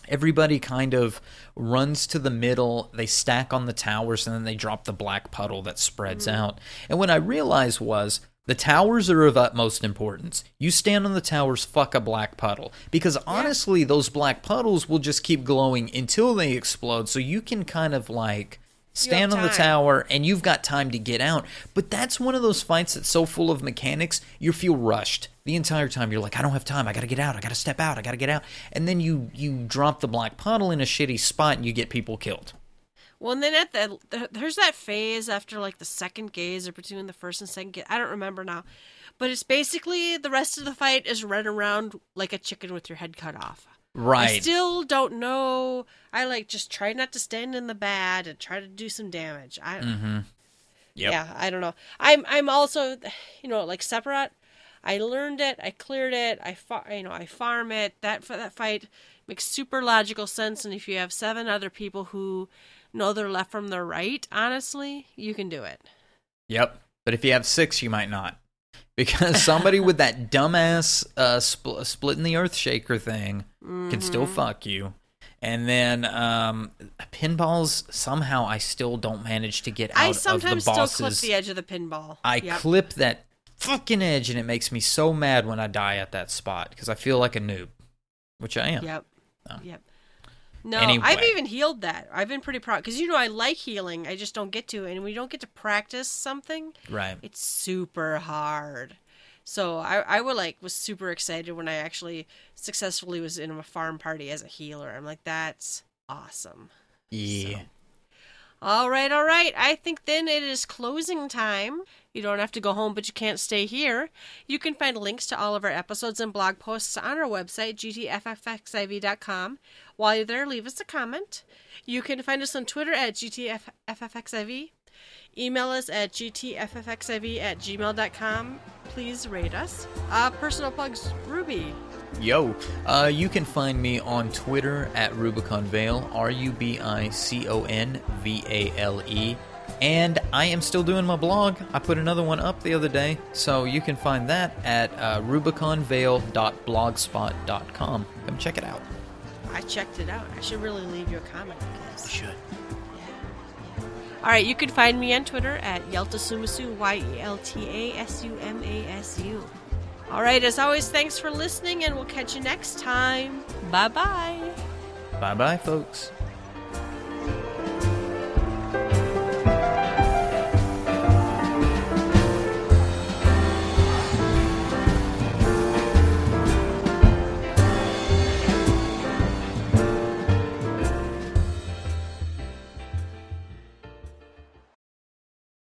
everybody kind of runs to the middle they stack on the towers and then they drop the black puddle that spreads out. And what i realized was the towers are of utmost importance. You stand on the towers fuck a black puddle. Because honestly those black puddles will just keep glowing until they explode. So you can kind of like stand on the tower and you've got time to get out. But that's one of those fights that's so full of mechanics you feel rushed the entire time. You're like i don't have time. I gotta get out. I gotta step out. I gotta get out. And then you you drop the black puddle in a shitty spot and you get people killed Well, and then at the, the there's that phase after like the second gaze or between the first and second gaze. I don't remember now, but it's basically the rest of the fight is run around like a chicken with your head cut off. Right. I still don't know. I like just try not to stand in the bad and try to do some damage. I mm-hmm Yep. yeah, I don't know. I'm I'm also you know like Sephirot. I learned it. I cleared it. I fa- you know I farm it. That that fight makes super logical sense. And if you have seven other people who know their left from their right, honestly, you can do it. yep but if you have six you might not because somebody with that dumbass uh spl- splitting the earth shaker thing can still Mm-hmm. fuck you and then um pinballs somehow i still don't manage to get out I of the sometimes still clip the edge of the pinball. I Yep. clip that fucking edge and it makes me so mad when I die at that spot because I feel like a noob, which I am. Yep. Yep. No, Anyway. I've even healed that. I've been pretty proud because you know I like healing. I just don't get to, and when you don't get to practice something, Right. it's super hard. So I, I would like was super excited when I actually successfully was in a farm party as a healer. I'm like, that's awesome. Yeah. All right, all right. I think then it is closing time. You don't have to go home, but you can't stay here. You can find links to all of our episodes and blog posts on our website, gtffxiv.com. While you're there, leave us a comment. You can find us on Twitter at gtffxiv. Email us at gtffxiv at gmail.com. Please rate us. Uh, personal plugs, Ruby. Yo, uh, you can find me on Twitter at Rubicon Vale, R U B I C O N V A L E. And I am still doing my blog. I put another one up the other day, so you can find that at uh, rubiconvale.blogspot.com. Come check it out. I checked it out. I should really leave you a comment. Because... should. Yeah. All right, you can find me on Twitter at Yeltasumasu, Y E L T A S U M A S U. All right, as always, thanks for listening, and we'll catch you next time. Bye bye. Bye bye, folks.